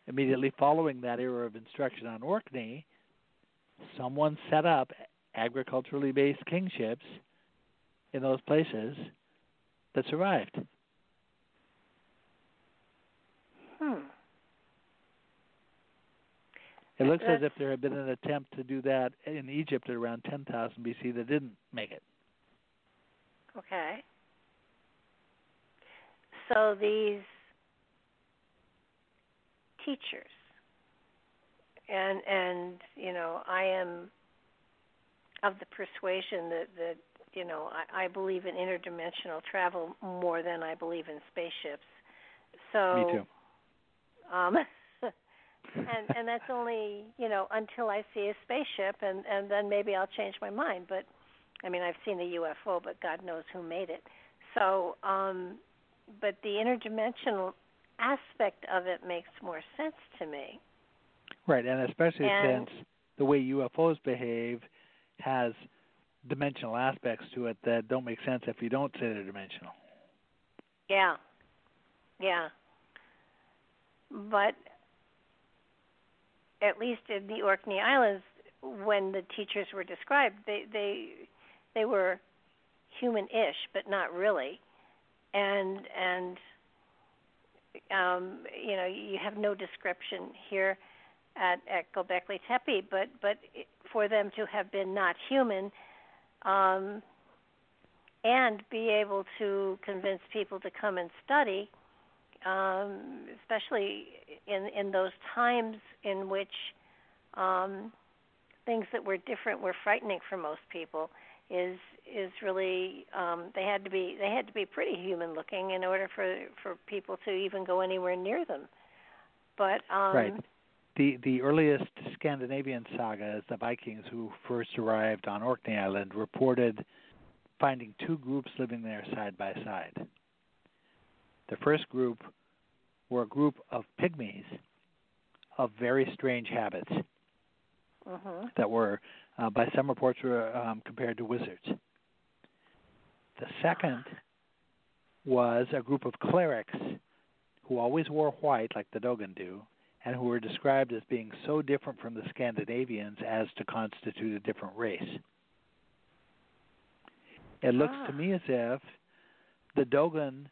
immediately following that era of instruction on Orkney, someone set up agriculturally based kingships in those places that survived. Hmm. It looks as if there had been an attempt to do that in Egypt at around 10,000 BC that didn't make it. Okay. So these teachers and and you know I am of the persuasion that that you know I, I believe in interdimensional travel more than I believe in spaceships. So Me too. Um, and and that's only you know until I see a spaceship, and and then maybe I'll change my mind. But I mean, I've seen the UFO, but God knows who made it. So, um, but the interdimensional aspect of it makes more sense to me. Right, and especially and, since the way UFOs behave has dimensional aspects to it that don't make sense if you don't say they're dimensional. Yeah, yeah. But at least in the Orkney Islands, when the teachers were described, they they they were human-ish, but not really, and and um, you know you have no description here at at Gobekli Tepe, but but for them to have been not human, um, and be able to convince people to come and study, um, especially in in those times in which um, things that were different were frightening for most people, is is really um, they had to be they had to be pretty human looking in order for for people to even go anywhere near them. But um, right the the earliest Scandinavian sagas, the Vikings who first arrived on Orkney Island, reported finding two groups living there side by side. The first group were a group of pygmies of very strange habits uh-huh. that were, uh, by some reports, were um, compared to wizards. The second was a group of clerics who always wore white, like the Dogon do, and who were described as being so different from the Scandinavians as to constitute a different race. It looks ah. to me as if the Dogon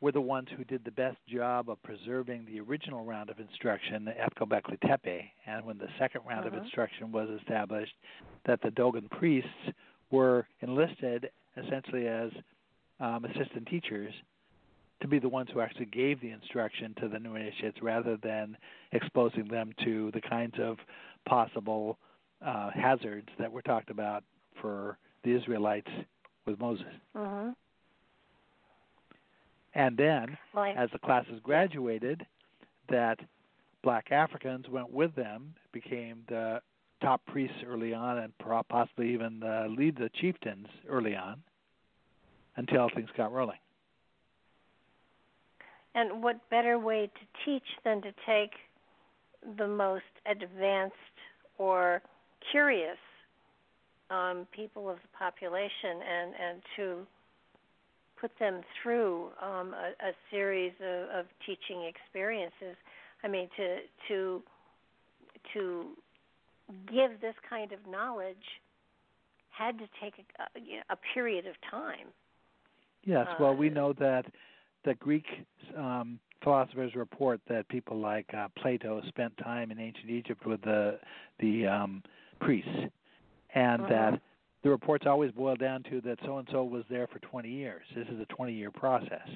were the ones who did the best job of preserving the original round of instruction at Gobekli Tepe, and when the second round uh-huh. of instruction was established, that the Dogon priests were enlisted essentially as um, assistant teachers to be the ones who actually gave the instruction to the new initiates rather than exposing them to the kinds of possible uh, hazards that were talked about for the Israelites with Moses. Mm-hmm. And then, well, I, as the classes graduated, that black Africans went with them, became the top priests early on, and possibly even the lead the chieftains early on, until things got rolling. And what better way to teach than to take the most advanced or curious um, people of the population and, and to put them through um, a, a series of, of teaching experiences. I mean, to to to give this kind of knowledge had to take a, a period of time. Yes, well, we uh, know that the Greek um, philosophers report that people like uh, Plato spent time in ancient Egypt with the the um, priests, and uh-huh. that the reports always boil down to that so and so was there for 20 years. This is a 20 year process.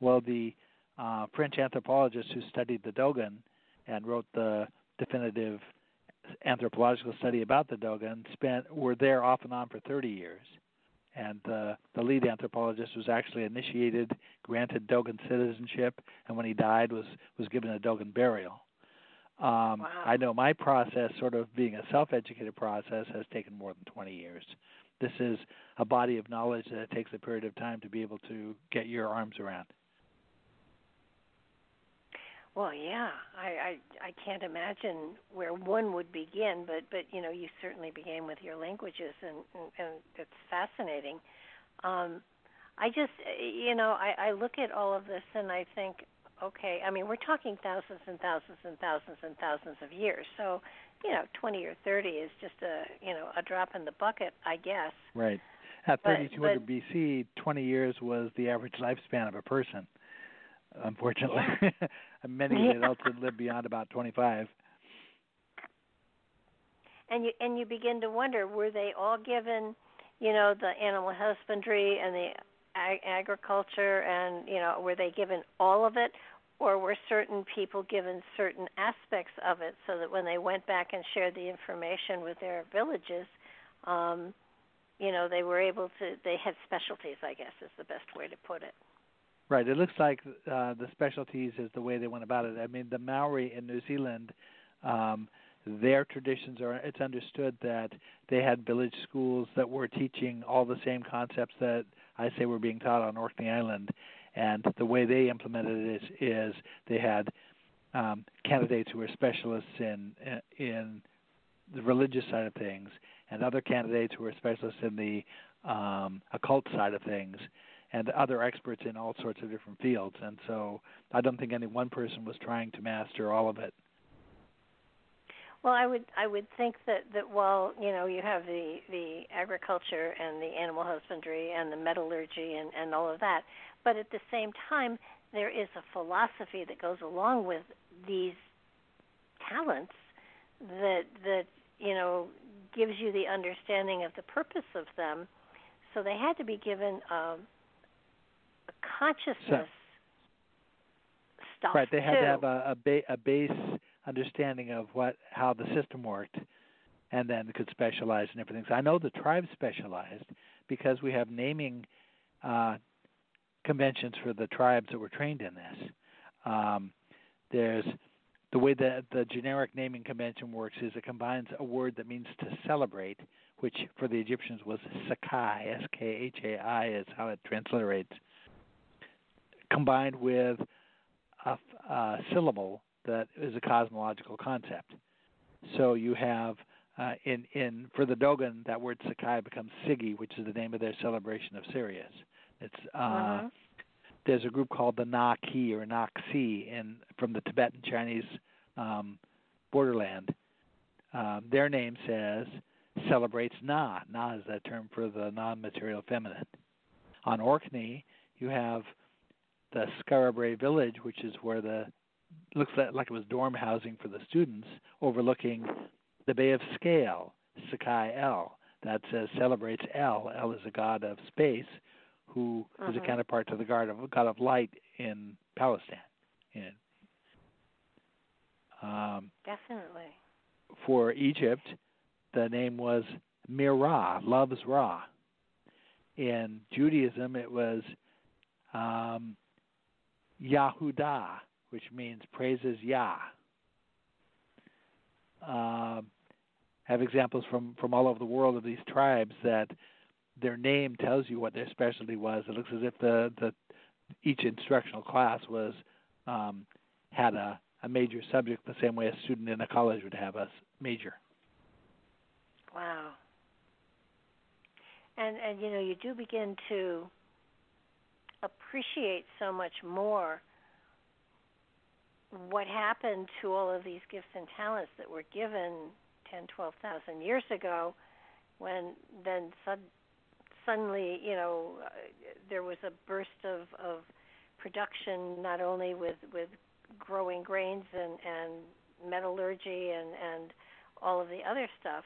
Well, the uh, French anthropologist who studied the Dogon and wrote the definitive anthropological study about the Dogon spent were there off and on for 30 years and the lead anthropologist was actually initiated, granted Dogon citizenship, and when he died was was given a Dogon burial. Um, wow. I know my process, sort of being a self-educated process, has taken more than 20 years. This is a body of knowledge that takes a period of time to be able to get your arms around. Well, yeah, I, I I can't imagine where one would begin, but but you know you certainly began with your languages, and and, and it's fascinating. Um, I just you know I, I look at all of this and I think, okay, I mean we're talking thousands and thousands and thousands and thousands of years, so you know 20 or 30 is just a you know a drop in the bucket, I guess. Right. At 3200 but- BC, 20 years was the average lifespan of a person. Unfortunately, many Yeah. adults didn't live beyond about 25. and you and you begin to wonder were they all given you know the animal husbandry and the ag- agriculture and you know were they given all of it or were certain people given certain aspects of it so that when they went back and shared the information with their villages um you know they were able to they had specialties i guess is the best way to put it Right. It looks like uh, the specialties is the way they went about it. I mean, the Maori in New Zealand, um, their traditions are. It's understood that they had village schools that were teaching all the same concepts that I say were being taught on Orkney Island, and the way they implemented it is, is they had um, candidates who were specialists in in the religious side of things, and other candidates who were specialists in the um, occult side of things and other experts in all sorts of different fields. And so I don't think any one person was trying to master all of it. Well, I would I would think that that while you know you have the the agriculture and the animal husbandry and the metallurgy and and all of that, but at the same time there is a philosophy that goes along with these talents that that you know gives you the understanding of the purpose of them. So they had to be given um, a consciousness so, stuff. Right, they had too. to have a, a, ba- a base understanding of what how the system worked, and then could specialize in things. I know the tribe specialized because we have naming uh, conventions for the tribes that were trained in this. Um, there's the way that the generic naming convention works is it combines a word that means to celebrate, which for the Egyptians was sakai, S K H A I is how it transliterates, combined with a, a syllable that is a cosmological concept. So you have uh, in in for the Dogon that word Sakai becomes Sigi, which is the name of their celebration of Sirius. It's uh, uh-huh. there's a group called the Na-Ki or Na-Xi in from the Tibetan Chinese um, borderland. Um, their name says celebrates Na. Na is that term for the non-material feminine. On Orkney, you have the Skara village, which is where the looks like it was dorm housing for the students, overlooking the Bay of Skaill, Sakai El. That says celebrates El. El is a god of space, who uh-huh. is a counterpart to the god of god of light in Palestine. In, um, Definitely. For Egypt, the name was Mirah, loves Ra. In Judaism, it was um, Yahudah, which means praises Yah. Uh, have examples from from all over the world of these tribes that their name tells you what their specialty was. It looks as if the the each instructional class was um, had a, a major subject the same way a student in a college would have a major. Wow. And and you know you do begin to appreciate so much more what happened to all of these gifts and talents that were given 10, 12,000 years ago when then sud- suddenly, you know, uh, there was a burst of, of production not only with, with growing grains and, and metallurgy and, and all of the other stuff.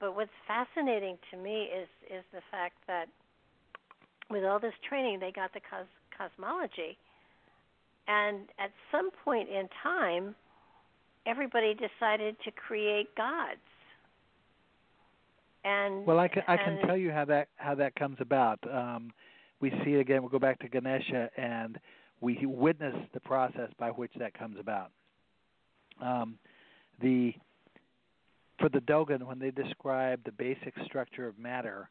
But what's fascinating to me is is the fact that with all this training, they got the cos- cosmology, and at some point in time, everybody decided to create gods. And well, I can I can tell you how that how that comes about. Um, we see it again. We'll go back to Ganesha, and we witness the process by which that comes about. Um, the for the Dogon, when they describe the basic structure of matter,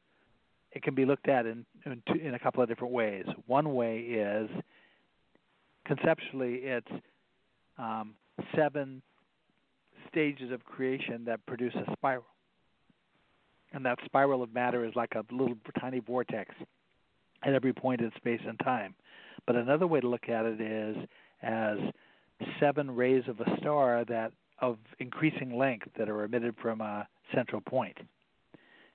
it can be looked at in in, two, in a couple of different ways. One way is conceptually, it's um, seven stages of creation that produce a spiral. And that spiral of matter is like a little tiny vortex at every point in space and time. But another way to look at it is as seven rays of a star that of increasing length that are emitted from a central point.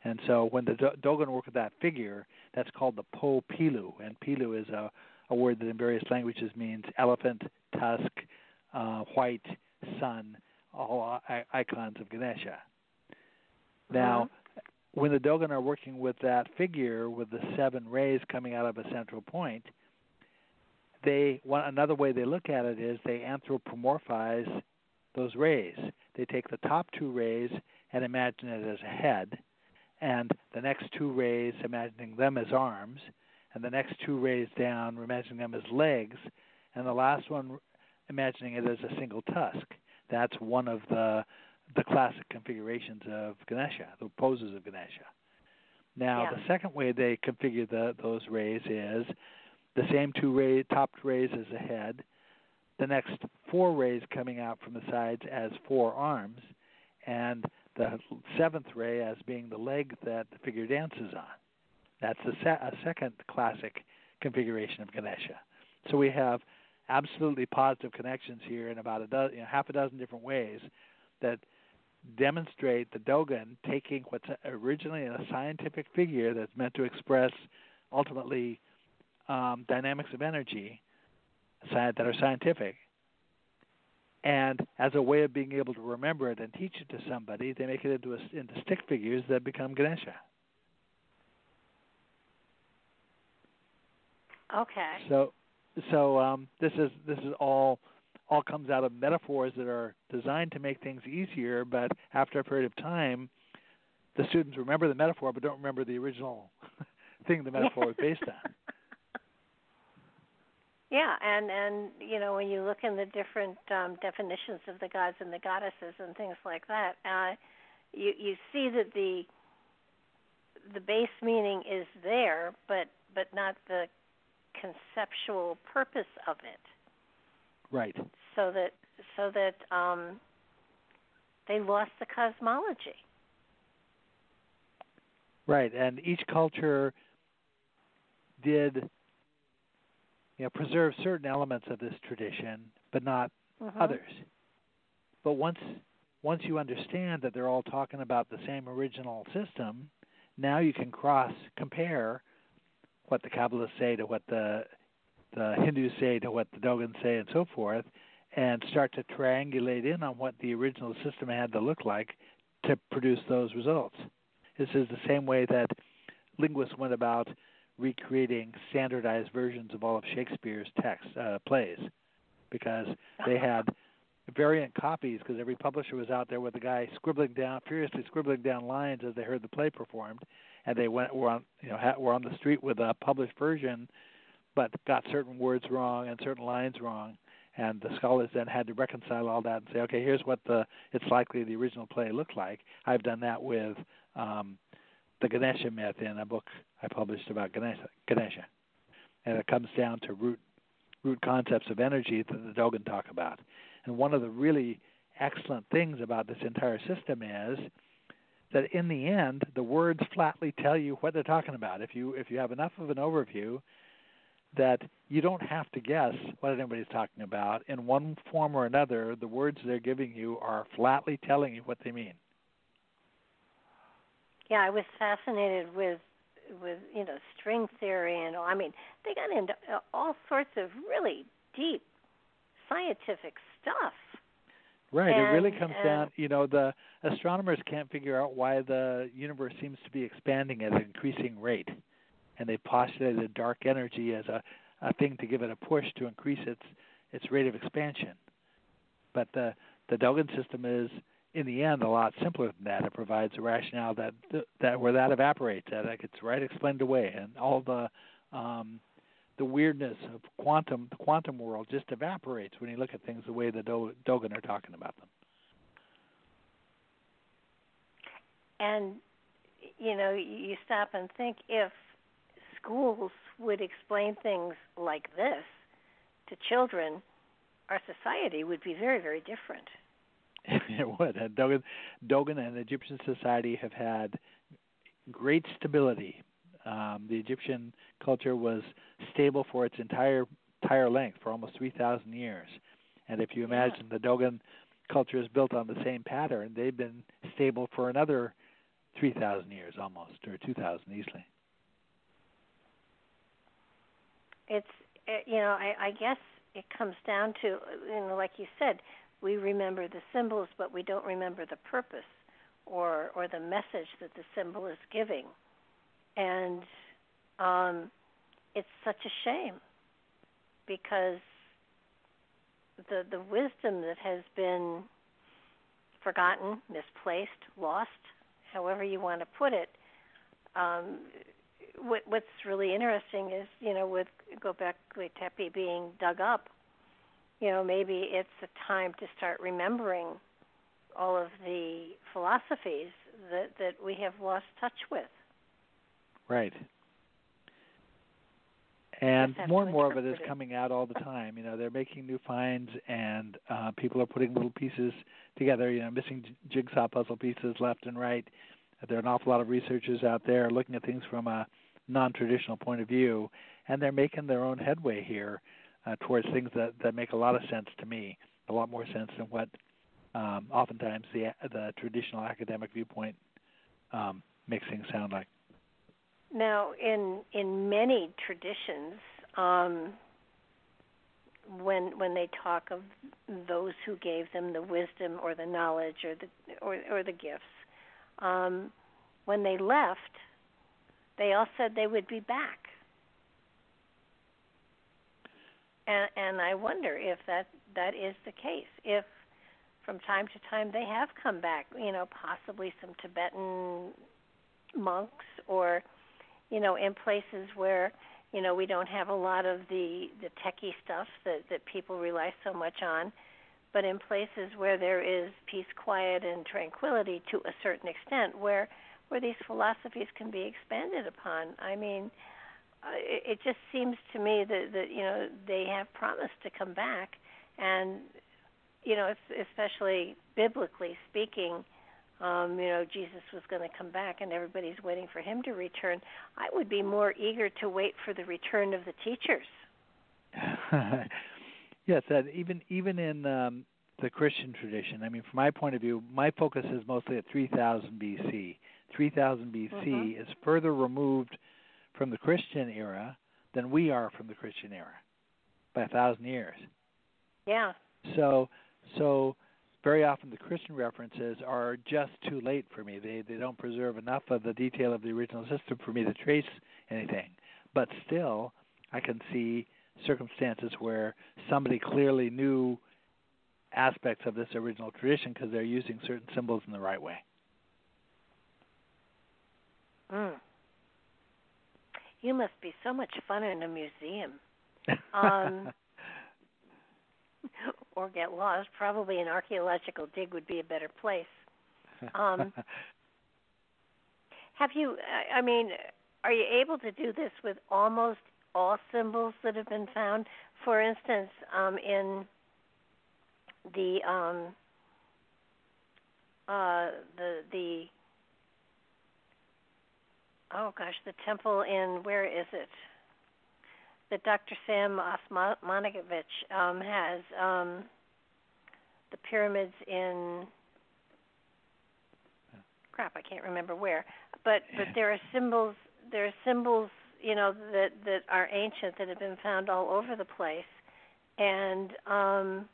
And so when the Dogon work with that figure, that's called the Po Pilu, and Pilu is a a word that in various languages means elephant, tusk, uh, white, sun, all I- icons of Ganesha. Now, mm-hmm. when the Dogon are working with that figure with the seven rays coming out of a central point, they one another way they look at it is they anthropomorphize those rays. They take the top two rays and imagine it as a head, and the next two rays imagining them as arms, and the next two rays down we're imagining them as legs, and the last one imagining it as a single tusk. That's one of the the classic configurations of Ganesha, the poses of Ganesha. Now, yeah. the second way they configure the, those rays is the same two ray, top rays as a head, the next four rays coming out from the sides as four arms, and the seventh ray as being the leg that the figure dances on. That's a, se- a second classic configuration of Ganesha. So we have absolutely positive connections here in about a dozen, you know, half a dozen different ways that demonstrate the Dogon taking what's originally a scientific figure that's meant to express ultimately um, dynamics of energy that are scientific. And as a way of being able to remember it and teach it to somebody, they make it into, a, into stick figures that become Ganesha. Okay. So, so um, this is this is all all comes out of metaphors that are designed to make things easier, but after a period of time, the students remember the metaphor but don't remember the original thing the metaphor was based on. Yeah, and and you know when you look in the different um, definitions of the gods and the goddesses and things like that, uh, you you see that the the base meaning is there, but but not the conceptual purpose of it. Right. So that so that um, they lost the cosmology. Right, and each culture did you know, preserve certain elements of this tradition, but not uh-huh. others. But once once you understand that they're all talking about the same original system, now you can cross compare what the Kabbalists say to what the the Hindus say to what the Dogons say and so forth, and start to triangulate in on what the original system had to look like to produce those results. This is the same way that linguists went about recreating standardized versions of all of Shakespeare's text uh, plays because they had variant copies because every publisher was out there with a guy scribbling down furiously scribbling down lines as they heard the play performed and they went were on you know ha, were on the street with a published version but got certain words wrong and certain lines wrong and the scholars then had to reconcile all that and say okay here's what the it's likely the original play looked like i've done that with um the Ganesha myth in a book I published about Ganesha, Ganesha. and it comes down to root root concepts of energy that the Dogon talk about. And one of the really excellent things about this entire system is that in the end, the words flatly tell you what they're talking about. If you if you have enough of an overview, that you don't have to guess what anybody's talking about. In one form or another, the words they're giving you are flatly telling you what they mean yeah, I was fascinated with with you know string theory and all. I mean, they got into all sorts of really deep scientific stuff. Right. And, it really comes and, down. You know, the astronomers can't figure out why the universe seems to be expanding at an increasing rate, and they postulated dark energy as a a thing to give it a push to increase its its rate of expansion. But the the Dogon system is in the end a lot simpler than that. It provides a rationale that that where that evaporates, that it gets right explained away, and all the um, the weirdness of quantum the quantum world just evaporates when you look at things the way the Do- Dogon are talking about them. And you know, you stop and think if schools would explain things like this to children, our society would be very, very different. it would. And Dogon, Dogon and Egyptian society have had great stability. Um, the Egyptian culture was stable for its entire entire length for almost 3,000 years. And if you imagine the Dogon culture is built on the same pattern, they've been stable for another 3,000 years almost, or 2,000 easily. It's eh, you know I, I guess it comes down to you know like you said we remember the symbols, but we don't remember the purpose. or or the message that the symbol is giving. And um, it's such a shame because the the wisdom that has been forgotten, misplaced, lost, however you want to put it. Um, what, what's really interesting is, you know, with Göbekli Tepe being dug up, you know, maybe it's a time to start remembering all of the philosophies that that we have lost touch with. Right. And more and more of it is coming out all the time. You know, they're making new finds, and uh, people are putting little pieces together. You know, missing jigsaw puzzle pieces left and right. There are an awful lot of researchers out there looking at things from a non-traditional point of view, and they're making their own headway here uh, towards things that that make a lot of sense to me, a lot more sense than what um, oftentimes the the traditional academic viewpoint um, makes things sound like. Now, in in many traditions, um, when when they talk of those who gave them the wisdom or the knowledge or the or, or the gifts, um, when they left, they all said they would be back. And and I wonder if that that is the case. If from time to time they have come back, you know, possibly some Tibetan monks or you know, in places where you know we don't have a lot of the the techie stuff that that people rely so much on, but in places where there is peace, quiet, and tranquility to a certain extent, where where these philosophies can be expanded upon. I mean, it, it just seems to me that that you know they have promised to come back, and you know, especially biblically speaking, um, you know, Jesus was going to come back and everybody's waiting for him to return, I would be more eager to wait for the return of the teachers. yes, that even even in um, the Christian tradition, I mean, from my point of view, my focus is mostly at 3000 BC. 3000 BC mm-hmm. is further removed from the Christian era than we are from the Christian era by a thousand years. Yeah. So, so very often the Christian references are just too late for me. They they don't preserve enough of the detail of the original system for me to trace anything. But still, I can see circumstances where somebody clearly knew aspects of this original tradition because they're using certain symbols in the right way. Mm. You must be so much fun in a museum. Um, or get lost, probably an archaeological dig would be a better place. Um, have you? I mean, are you able to do this with almost all symbols that have been found? For instance, um, in the um, uh, the the oh gosh, the temple in where is it? That Dr. Sam Osmanagic um, has um, the pyramids in crap I can't remember where, but but there are symbols there are symbols you know that that are ancient that have been found all over the place, and um,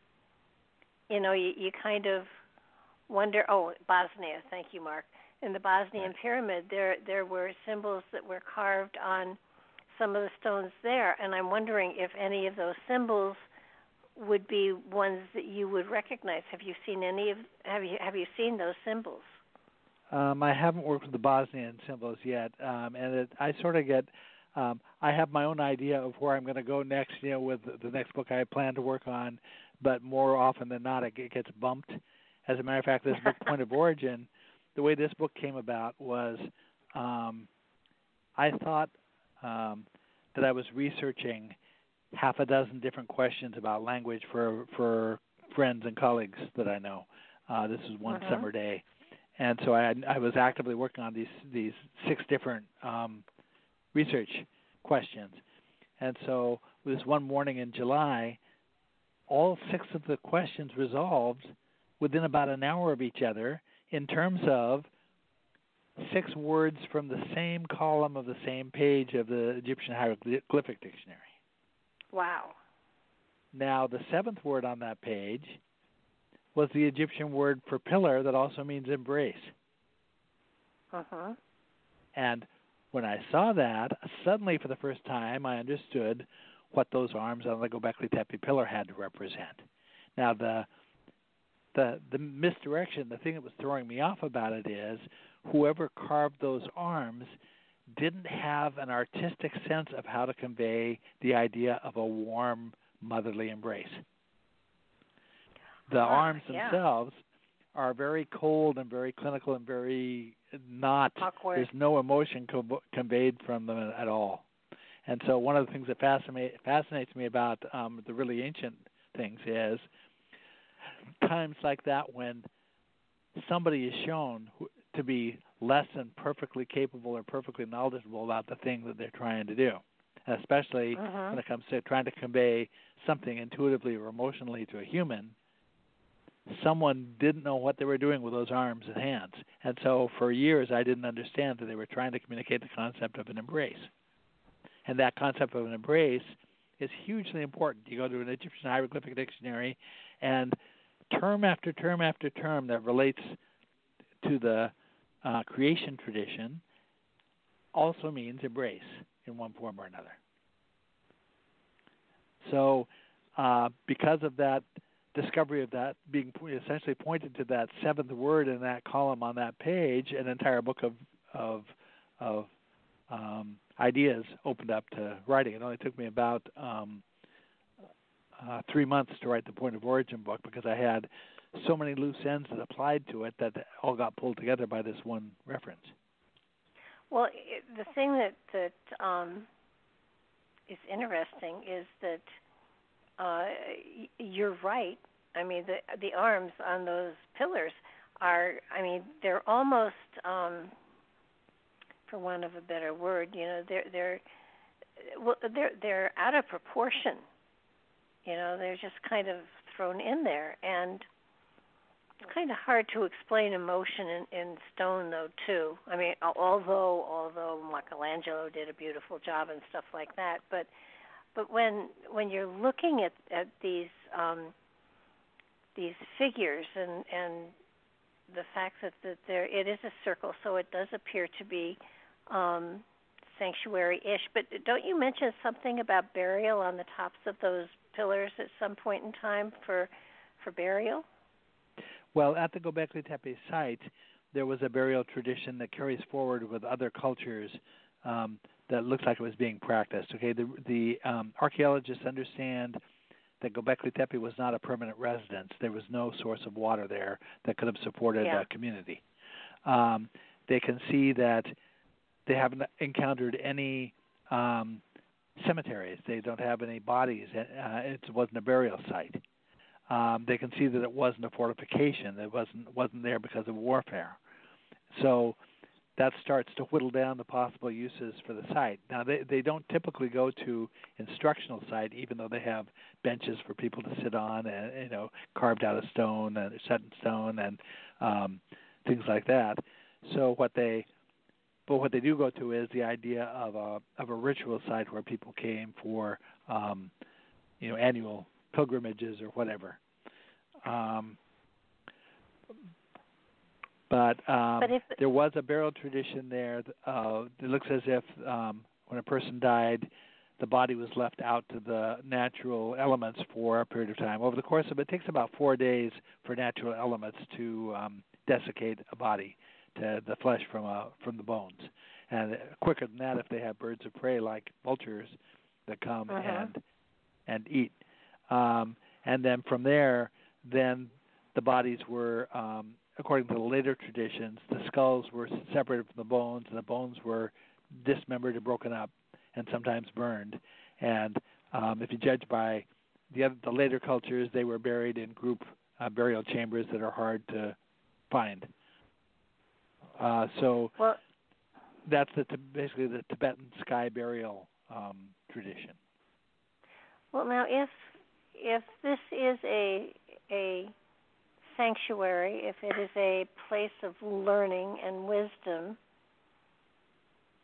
you know you, you kind of wonder. Oh, Bosnia, thank you, Mark. In the Bosnian pyramid, there there were symbols that were carved on some of the stones there, and I'm wondering if any of those symbols would be ones that you would recognize. Have you seen any of have you have you seen those symbols? Um, I haven't worked with the Bosnian symbols yet, um, and it, I sort of get. Um, I have my own idea of where I'm going to go next. You know, with the next book I plan to work on, but more often than not, it gets bumped. As a matter of fact, this book, Point of Origin, the way this book came about was, um, I thought um, that I was researching half a dozen different questions about language for for friends and colleagues that I know. Uh, this was one uh-huh. summer day, and so I I was actively working on these these six different um, research questions, and so this one morning in July, all six of the questions resolved within about an hour of each other in terms of six words from the same column of the same page of the Egyptian hieroglyphic dictionary. Wow. Now, the seventh word on that page was the Egyptian word for pillar that also means embrace. Uh-huh. And when I saw that, suddenly for the first time, I understood what those arms on the Gobekli Tepe pillar had to represent. Now the the the misdirection, the thing that was throwing me off about it is whoever carved those arms didn't have an artistic sense of how to convey the idea of a warm motherly embrace. The ah, arms yeah. themselves are very cold and very clinical and very not Awkward. there's no emotion co- conveyed from them at all. And so one of the things that fascinate, fascinates me about um, the really ancient things is times like that when somebody is shown to be less than perfectly capable or perfectly knowledgeable about the thing that they're trying to do, especially uh-huh. when it comes to trying to convey something intuitively or emotionally to a human. Someone didn't know what they were doing with those arms and hands. And so for years I didn't understand that they were trying to communicate the concept of an embrace. And that concept of an embrace is hugely important. You go to an Egyptian hieroglyphic dictionary, and term after term after term that relates to the uh, creation tradition also means embrace in one form or another. So, uh, because of that discovery of that being essentially pointed to that seventh word in that column on that page, an entire book of of of um, ideas opened up to writing. It only took me about um, uh, three months to write the point of origin book because I had so many loose ends that applied to it that all got pulled together by this one reference. Well, it, the thing that that um, is interesting is that uh, you're right. I mean, the the arms on those pillars are. I mean, they're almost, um, for want of a better word, you know, they're they're well, they're they're out of proportion. You know, they're just kind of thrown in there, and kind of hard to explain emotion in, in stone, though. Too. I mean, although although Michelangelo did a beautiful job and stuff like that, but but when when you're looking at at these um, these figures and and the fact that that there it is a circle, so it does appear to be um, sanctuary-ish. But don't you mention something about burial on the tops of those pillars at some point in time for for burial? Well, at the Gobekli Tepe site, there was a burial tradition that carries forward with other cultures um, that looks like it was being practiced. Okay, the the um, archaeologists understand that Gobekli Tepe was not a permanent residence. There was no source of water there that could have supported yeah. a community. Um, they can see that they haven't encountered any um, cemeteries. They don't have any bodies. Uh, it wasn't a burial site um, they can see that it wasn't a fortification. It wasn't wasn't there because of warfare. So that starts to whittle down the possible uses for the site. Now they they don't typically go to instructional site, even though they have benches for people to sit on, and you know carved out of stone and set in stone and um, things like that. So what they but what they do go to is the idea of a of a ritual site where people came for um, you know annual pilgrimages or whatever. Um, but, um, but if, there was a burial tradition there. Uh, it looks as if um, when a person died, the body was left out to the natural elements for a period of time. Over the course of it takes about four days for natural elements to um, desiccate a body, to the flesh from a, from the bones, and quicker than that if they have birds of prey like vultures that come uh-huh. and and eat um, and then from there, then the bodies were, um, according to the later traditions, the skulls were separated from the bones, and the bones were dismembered and broken up, and sometimes burned. And um, if you judge by the other, the later cultures, they were buried in group uh, burial chambers that are hard to find. Uh, so well, that's the basically the Tibetan sky burial um, tradition. Well, now if if this is a a sanctuary, if it is a place of learning and wisdom,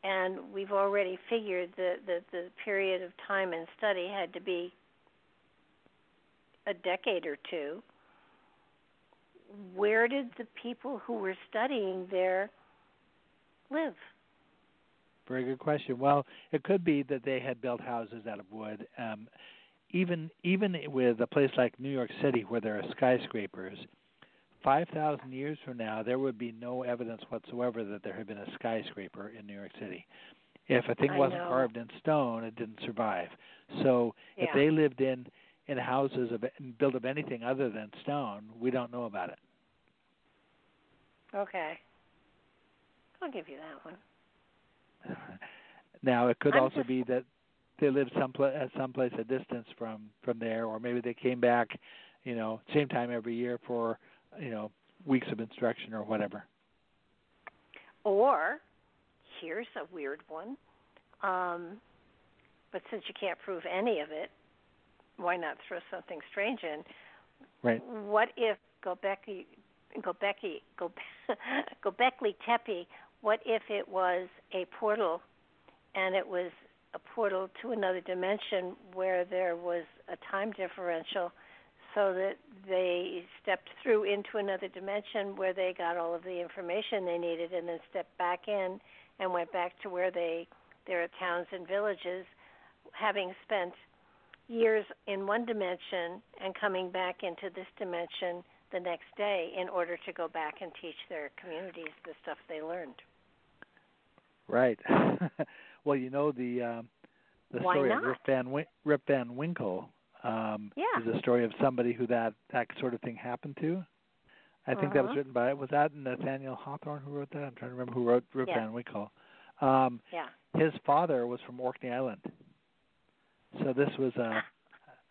and we've already figured that the, the period of time and study had to be a decade or two, where did the people who were studying there live? Very good question. Well, it could be that they had built houses out of wood. Um, even even with a place like New York City, where there are skyscrapers, five thousand years from now, there would be no evidence whatsoever that there had been a skyscraper in New York City. If a thing I wasn't know. carved in stone, it didn't survive. So if they lived in in houses of built of anything other than stone, we don't know about it. Okay. I'll give you that one. now it could I'm also just- be that they lived someplace at someplace a distance from from there, or maybe they came back, you know, same time every year for you know weeks of instruction or whatever. Or here's a weird one. Um, but since you can't prove any of it, why not throw something strange in? Right. What if Gobekli Gobekli Gobe- Gobekli Tepe? What if it was a portal, and it was a portal to another dimension where there was a time differential, so that they stepped through into another dimension where they got all of the information they needed, and then stepped back in and went back to where they their towns and villages, having spent years in one dimension and coming back into this dimension the next day in order to go back and teach their communities the stuff they learned. Right. well, you know the um, the Why story not? of Rip Van Win- Rip Van Winkle um, Yeah. is a story of somebody who that that sort of thing happened to. I think that was Uh-huh. written by was that Nathaniel Hawthorne who wrote that. I'm trying to remember who wrote Rip Yeah. Van Winkle. Um, Yeah. his father was from Orkney Island, so this was a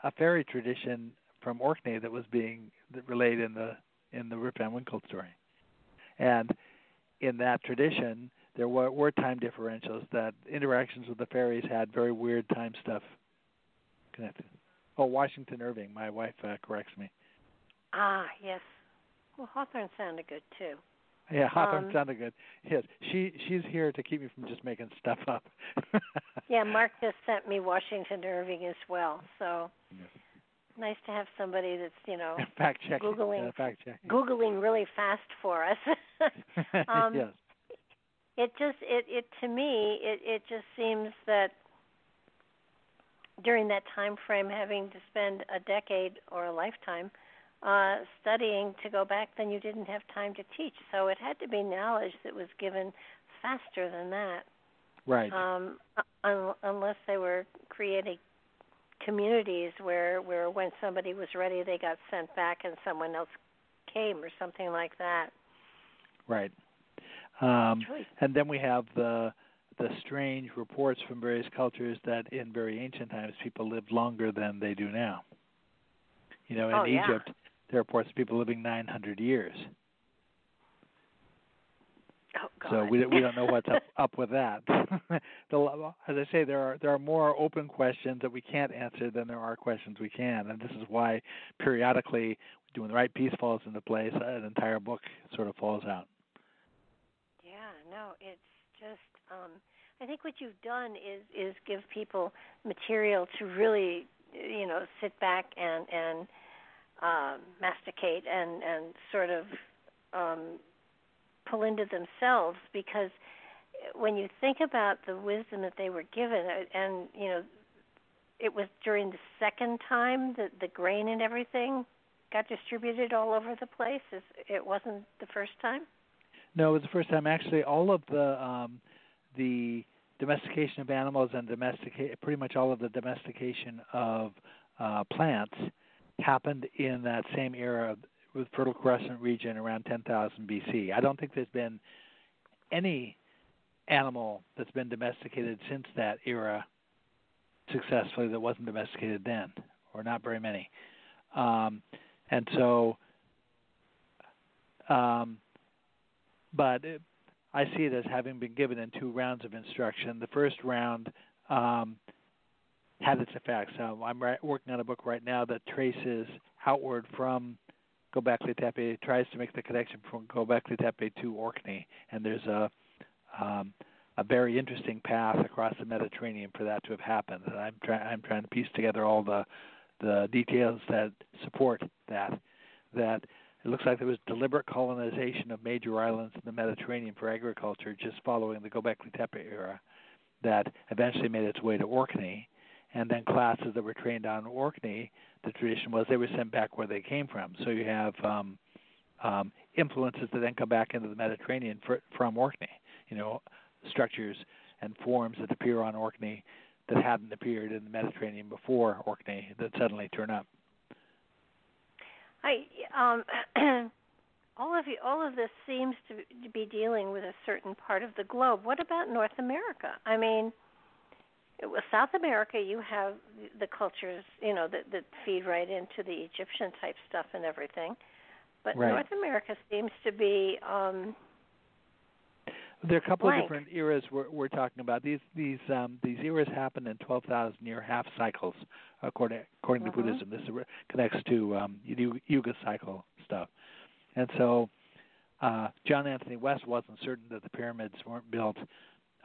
a fairy tradition from Orkney that was being that relayed in the in the Rip Van Winkle story, and in that tradition there were, were time differentials that interactions with the fairies had very weird time stuff connected. Oh, Washington Irving, my wife uh, corrects me. Ah, yes. Well, Hawthorne sounded good too. Yeah, Hawthorne Um, sounded good. Yes, she she's here to keep me from just making stuff up. Yeah, Mark just sent me Washington Irving as well. So Yes. nice to have somebody that's you know fact checking, Googling- Uh, fact check. googling really fast for us. um, yes. It just it it to me it it just seems that during that time frame having to spend a decade or a lifetime uh studying to go back then you didn't have time to teach so it had to be knowledge that was given faster than that Right. um un- unless they were creating communities where where when somebody was ready they got sent back and someone else came or something like that right. Um, and then we have the the strange reports from various cultures that in very ancient times people lived longer than they do now. You know, in Oh, yeah. Egypt, there are reports of people living 900 years. oh So we we don't know what's up up with that. the, as I say, there are there are more open questions that we can't answer than there are questions we can, and this is why periodically, when the right piece falls into place, an entire book sort of falls out. No, it's just um I think what you've done is is give people material to really you know sit back and and um masticate and and sort of um pull into themselves because when you think about the wisdom that they were given uh, and you know it was during the second time that the grain and everything got distributed all over the place it wasn't the first time No, it was the first time actually all of the um, the domestication of animals and domesticate pretty much all of the domestication of uh, plants happened in that same era with Fertile Crescent region around 10,000 BC. I don't think there's been any animal that's been domesticated since that era successfully that wasn't domesticated then, or not very many. Um, and so, um, but it, I see it as having been given in two rounds of instruction. The first round um, had its effects. I'm right, working on a book right now that traces outward from Gobekli Tepe, tries to make the connection from Gobekli Tepe to Orkney, and there's a um, a very interesting path across the Mediterranean for that to have happened. And I'm trying I'm trying to piece together all the the details that support that. That it looks like there was deliberate colonization of major islands in the Mediterranean for agriculture just following the Gobekli Tepe era that eventually made its way to Orkney. And then classes that were trained on Orkney, the tradition was they were sent back where they came from. So you have um, um, influences that then come back into the Mediterranean for, from Orkney. You know, structures and forms that appear on Orkney that hadn't appeared in the Mediterranean before Orkney that suddenly turn up. I um all of you, all of this seems to be dealing with a certain part of the globe. What about North America? I mean, with South America, you have the cultures, you know, that that feed right into the Egyptian type stuff and everything. But right. North America seems to be um there are a couple blank. of different eras we're, we're talking about. These these um, these eras happen in twelve thousand year half cycles, according according mm-hmm. to Buddhism. This connects to um, Yuga cycle stuff, and so uh, John Anthony West wasn't certain that the pyramids weren't built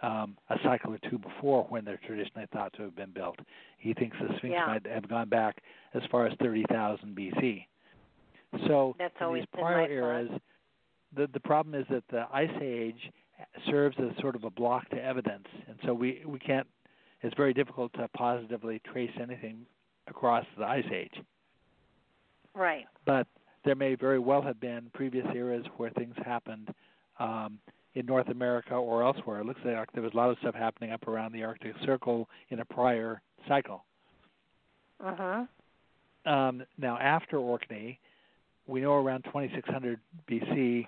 um, a cycle or two before when they're traditionally thought to have been built. He thinks the Sphinx yeah. might have gone back as far as thirty thousand BC. So That's in these prior eras, thought. the the problem is that the Ice Age serves as sort of a block to evidence, and so we we can't. It's very difficult to positively trace anything across the ice age. Right. But there may very well have been previous eras where things happened um, in North America or elsewhere. It looks like there was a lot of stuff happening up around the Arctic Circle in a prior cycle. Uh huh. Um, now, after Orkney, we know around 2600 BC,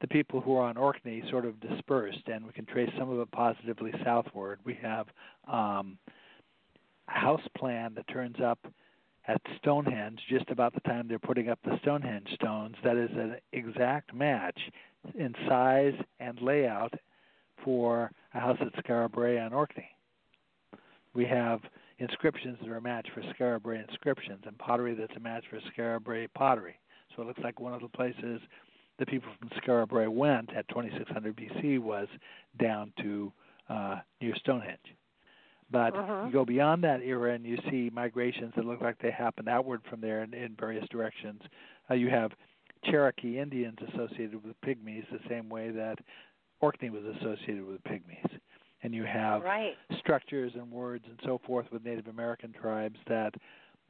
the people who are on Orkney sort of dispersed, and we can trace some of it positively southward. We have um, a house plan that turns up at Stonehenge just about the time they're putting up the Stonehenge stones. That is an exact match in size and layout for a house at Skara on Orkney. We have inscriptions that are a match for Skara inscriptions and pottery that's a match for Skara pottery. So it looks like one of the places the people from Skara Brae went at 2600 BC was down to uh, near Stonehenge. But uh-huh. you go beyond that era and you see migrations that look like they happened outward from there in, in various directions. Uh, you have Cherokee Indians associated with pygmies the same way that Orkney was associated with pygmies. And you have right. structures and words and so forth with Native American tribes that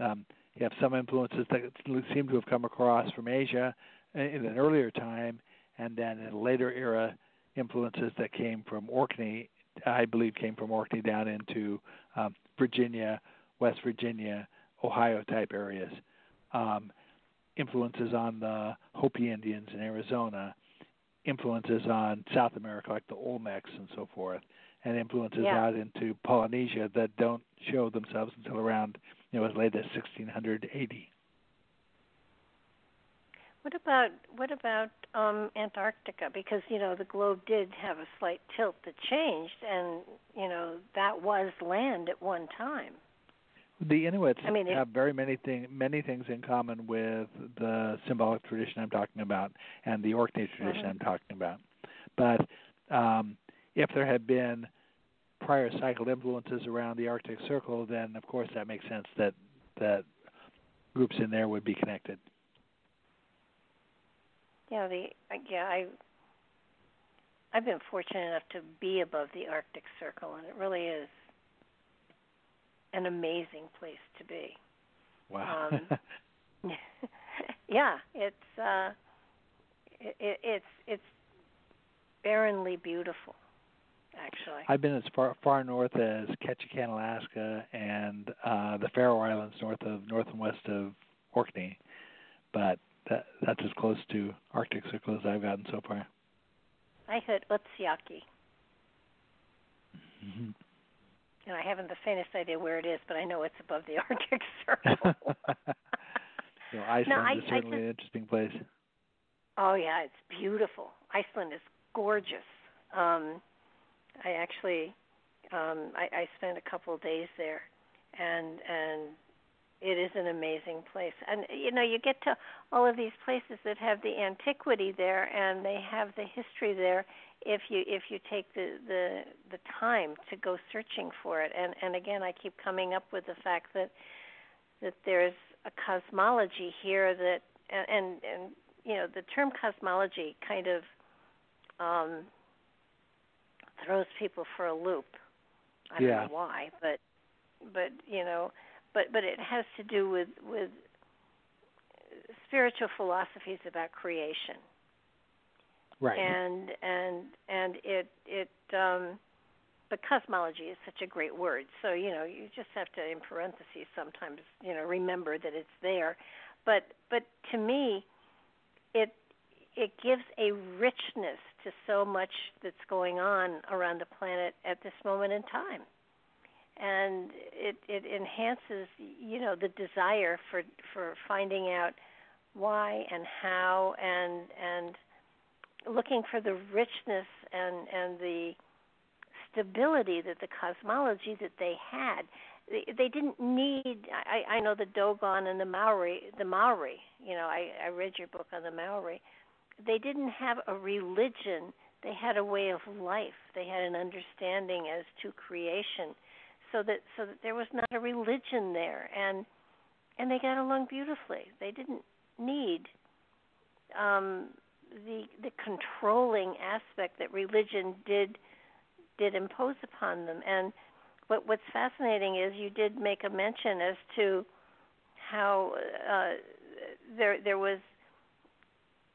um, you have some influences that seem to have come across from Asia in an earlier time, and then in a later era, influences that came from Orkney, I believe, came from Orkney down into um, Virginia, West Virginia, Ohio type areas. Um, influences on the Hopi Indians in Arizona, influences on South America like the Olmecs and so forth, and influences yeah. out into Polynesia that don't show themselves until around you know as late as 1600 AD. What about what about um, Antarctica? Because you know the globe did have a slight tilt that changed, and you know that was land at one time. The Inuits I mean, have very many thing, many things in common with the symbolic tradition I'm talking about and the Orkney tradition Mhm. I'm talking about. But um, if there had been prior cycled influences around the Arctic Circle, then of course that makes sense that that groups in there would be connected. Yeah, the yeah I I've been fortunate enough to be above the Arctic Circle, and it really is an amazing place to be. Wow. Um, yeah, it's uh, it, it, it's it's barrenly beautiful, actually. I've been as far far north as Ketchikan, Alaska, and uh, the Faroe Islands, north of north and west of Orkney, but that that's as close to Arctic Circle as I've gotten so far. I heard Utsuaki, Mm-hmm. and I haven't the faintest idea where it is, but I know it's above the Arctic Circle. so Iceland No, I- is I certainly just- an interesting place. Oh yeah, it's beautiful. Iceland is gorgeous. Um, I actually, um, I, I spent a couple of days there, and and it is an amazing place. And you know, you get to all of these places that have the antiquity there, and they have the history there. If you if you take the the the time to go searching for it, and and again, I keep coming up with the fact that that there's a cosmology here that and and, and you know, the term cosmology kind of um, throws people for a loop. I don't know why, but but you know, but but it has to do with with spiritual philosophies about creation. Right. And and and it it um but cosmology is such a great word. So, you know, you just have to in parentheses sometimes, you know, remember that it's there. But but to me it it gives a richness to so much that's going on around the planet at this moment in time and it it enhances you know the desire for for finding out why and how and and looking for the richness and and the stability that the cosmology that they had. They, they didn't need I, I know the Dogon and the Maori the Maori you know I, I read your book on the Maori. They didn't have a religion. They had a way of life. They had an understanding as to creation so that so that there was not a religion there. And and they got along beautifully. They didn't need um the the controlling aspect that religion did did impose upon them. And what what's fascinating is you did make a mention as to how uh there there was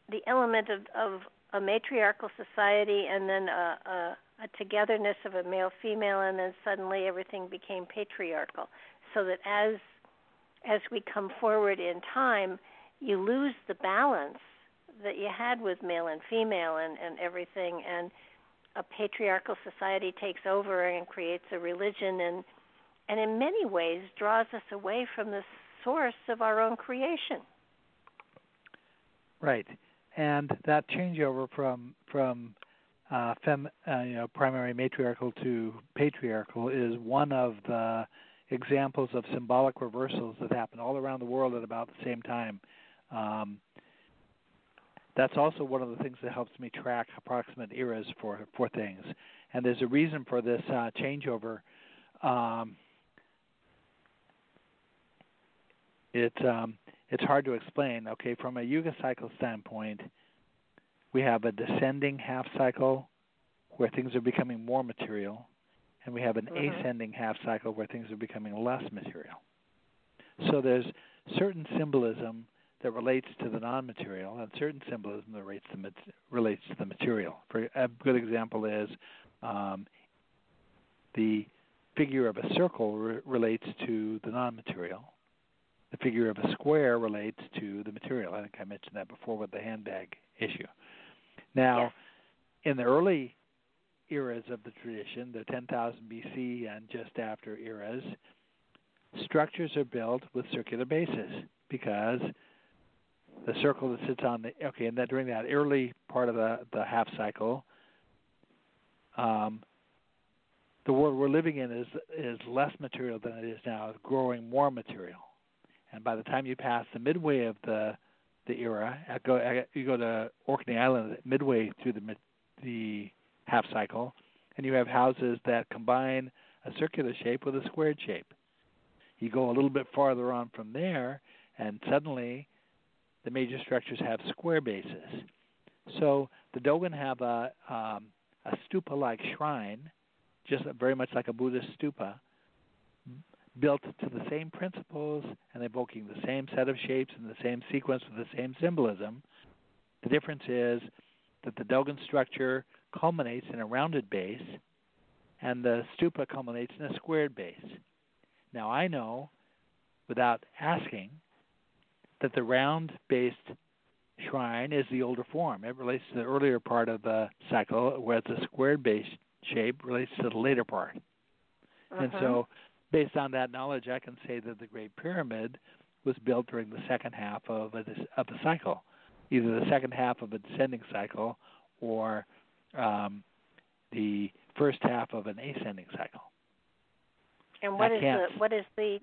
the element of of a matriarchal society and then a, a a togetherness of a male female and then suddenly everything became patriarchal. So that as as we come forward in time you lose the balance that you had with male and female and and everything and a patriarchal society takes over and creates a religion and and in many ways draws us away from the source of our own creation. Right. And that changeover from from uh, fem, uh, you know, primary matriarchal to patriarchal is one of the examples of symbolic reversals that happen all around the world at about the same time. Um, that's also one of the things that helps me track approximate eras for for things, and there's a reason for this uh, changeover. Um, it um, it's hard to explain. Okay, from a yuga cycle standpoint, we have a descending half cycle where things are becoming more material, and we have an mm-hmm. ascending half cycle where things are becoming less material. So there's certain symbolism that relates to the non-material, and certain symbolism that relates to, relates to the material. For a good example is um, the figure of a circle re- relates to the non-material. The figure of a square relates to the material. I think I mentioned that before with the handbag issue. Now, yes. in the early eras of the tradition, the 10,000 BC and just after eras, structures are built with circular bases because the circle that sits on the okay, and that during that early part of the the half cycle, um, the world we're living in is is less material than it is now, it's growing more material, and by the time you pass the midway of the the era. I go, I, you go to Orkney Island midway through the the half cycle, and you have houses that combine a circular shape with a squared shape. You go a little bit farther on from there, and suddenly the major structures have square bases. So the Dogon have a um, a stupa-like shrine, just very much like a Buddhist stupa, built to the same principles and evoking the same set of shapes and the same sequence with the same symbolism. The difference is that the Dogon structure culminates in a rounded base and the stupa culminates in a squared base. Now I know, without asking, that the round based shrine is the older form. It relates to the earlier part of the cycle, whereas the squared based shape relates to the later part. Uh-huh. And so based on that knowledge, I can say that the Great Pyramid was built during the second half of a, of the cycle, either the second half of a descending cycle or um, the first half of an ascending cycle. And what I is can't, the what is the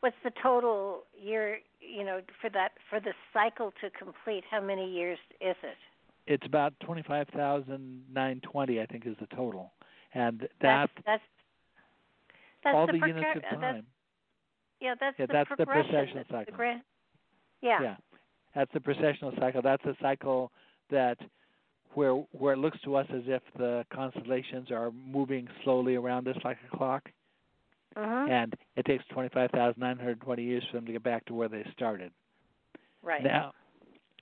what's the total year you know for that for the cycle to complete? How many years is it? It's about twenty five thousand nine twenty, I think, is the total, and that that's, that's that's all the, the units of uh, time. yeah, that's yeah, the that's the progression. That's cycle. The yeah. Yeah, That's the precessional cycle. That's a cycle that where where it looks to us as if the constellations are moving slowly around us like a clock. Uh-huh. And it takes 25,920 years for them to get back to where they started. Right. Now,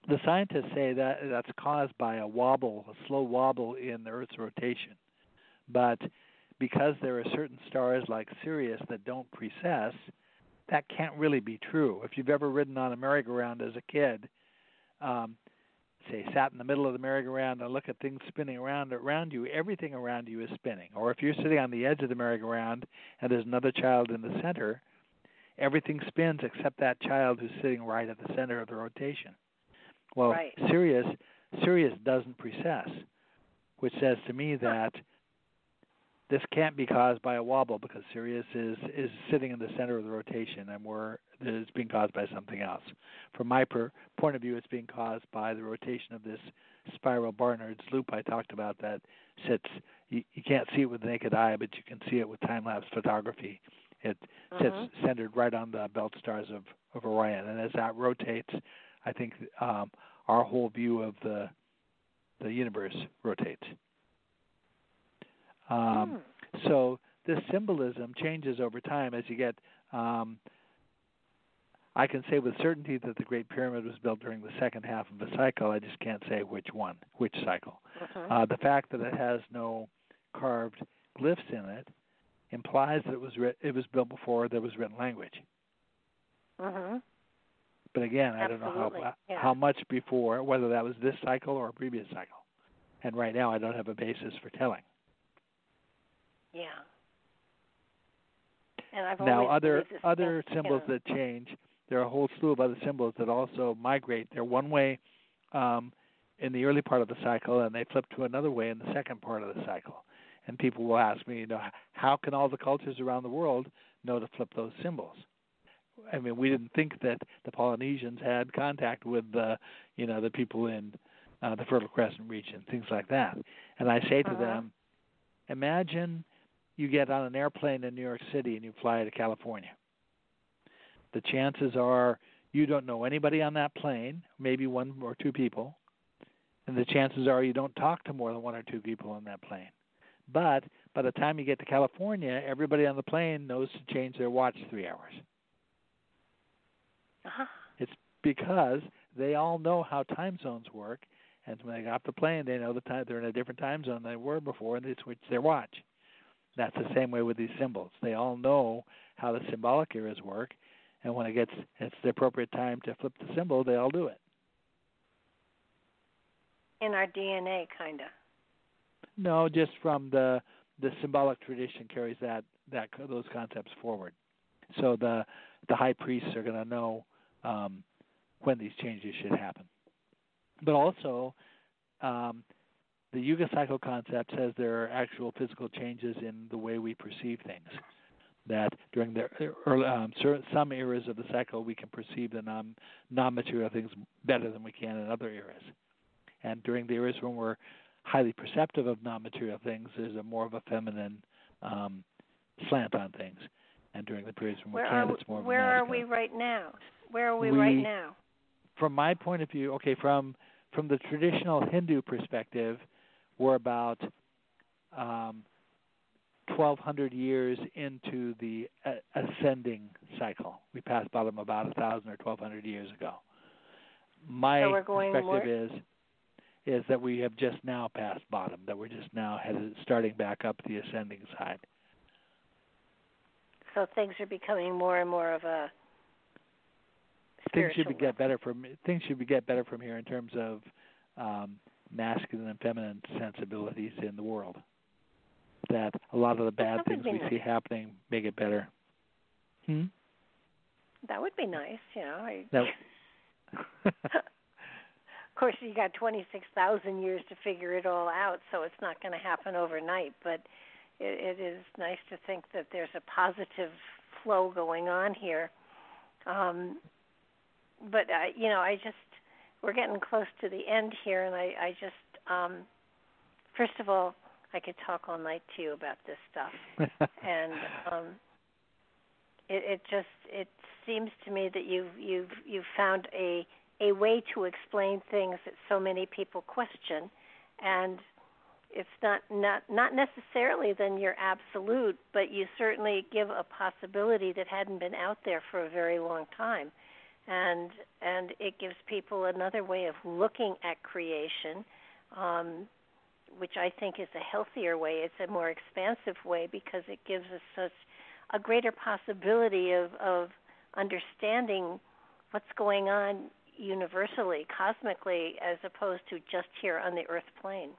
the scientists say that that's caused by a wobble, a slow wobble in the Earth's rotation. But because there are certain stars like Sirius that don't precess, that can't really be true. If you've ever ridden on a merry-go-round as a kid, um, say sat in the middle of the merry-go-round and look at things spinning around around you, everything around you is spinning. Or if you're sitting on the edge of the merry-go-round and there's another child in the center, everything spins except that child who's sitting right at the center of the rotation. Well, right. Sirius Sirius doesn't precess, which says to me that this can't be caused by a wobble because Sirius is is sitting in the center of the rotation, and we're it's being caused by something else. From my per, point of view, it's being caused by the rotation of this spiral Barnard's loop I talked about that sits. You, you can't see it with the naked eye, but you can see it with time lapse photography. It sits Mm-hmm. centered right on the belt stars of, of Orion, and as that rotates, I think um, our whole view of the the universe rotates. Um, Hmm. So this symbolism changes over time as you get. Um, I can say with certainty that the Great Pyramid was built during the second half of a cycle. I just can't say which one, which cycle. Mhm. Uh, the fact that it has no carved glyphs in it implies that it was writ- it was built before there was written language. Mhm. But again, I don't know how yeah. how much before, whether that was this cycle or a previous cycle. And right now, I don't have a basis for telling. Yeah. And I've now, other other symbols you know, that change. There are a whole slew of other symbols that also migrate. They're one way um, in the early part of the cycle, and they flip to another way in the second part of the cycle. And people will ask me, you know, how can all the cultures around the world know to flip those symbols? I mean, we didn't think that the Polynesians had contact with the, you know, the people in uh, the Fertile Crescent region, things like that. And I say to Uh-huh. them, imagine you get on an airplane in New York City and you fly to California. The chances are you don't know anybody on that plane, maybe one or two people, and the chances are you don't talk to more than one or two people on that plane. But by the time you get to California, everybody on the plane knows to change their watch three hours. uh-huh. because they all know how time zones work, and when they got off the plane, they know the time they're in a different time zone than they were before, and they switch their watch. That's the same way with these symbols. They all know how the symbolic eras work, and when it gets it's the appropriate time to flip the symbol, they all do it. in our DNA, kind of. No, just from the the symbolic tradition carries that that those concepts forward. So the the high priests are going to know um, when these changes should happen. But also, um, the Yuga cycle concept says there are actual physical changes in the way we perceive things. That during the early, um, some eras of the cycle, we can perceive the non non-material things better than we can in other eras. And during the eras when we're highly perceptive of non-material things, there's a more of a feminine um, slant on things. And during the periods when we Where can't, are it's more of a where are we right now? Where are we, We- right now? From my point of view, okay, from from the traditional Hindu perspective, we're about um, 1,200 years into the uh, ascending cycle. We passed bottom about 1,000 or 1,200 years ago. My So perspective is is that we have just now passed bottom. That we're just now headed starting back up the ascending side. So things are becoming more and more of a things should get better from things should be get better from here in terms of um, masculine and feminine sensibilities in the world. That a lot of the bad That things we nice. see happening make it better. Hmm? That would be nice, you know. I, That- of course, you got 26,000 years to figure it all out, so it's not going to happen overnight. But it, it is nice to think that there's a positive flow going on here. Um, but uh, you know, I just we're getting close to the end here, and I, I just um, first of all, I could talk all night to you about this stuff. And um, it, it just it seems to me that you've you've you've found a a way to explain things that so many people question, and it's not not not necessarily then you're absolute, but you certainly give a possibility that hadn't been out there for a very long time, and and it gives people another way of looking at creation, um, which I think is a healthier way. It's a more expansive way because it gives us such a greater possibility of of understanding what's going on universally, cosmically, as opposed to just here on the Earth plane.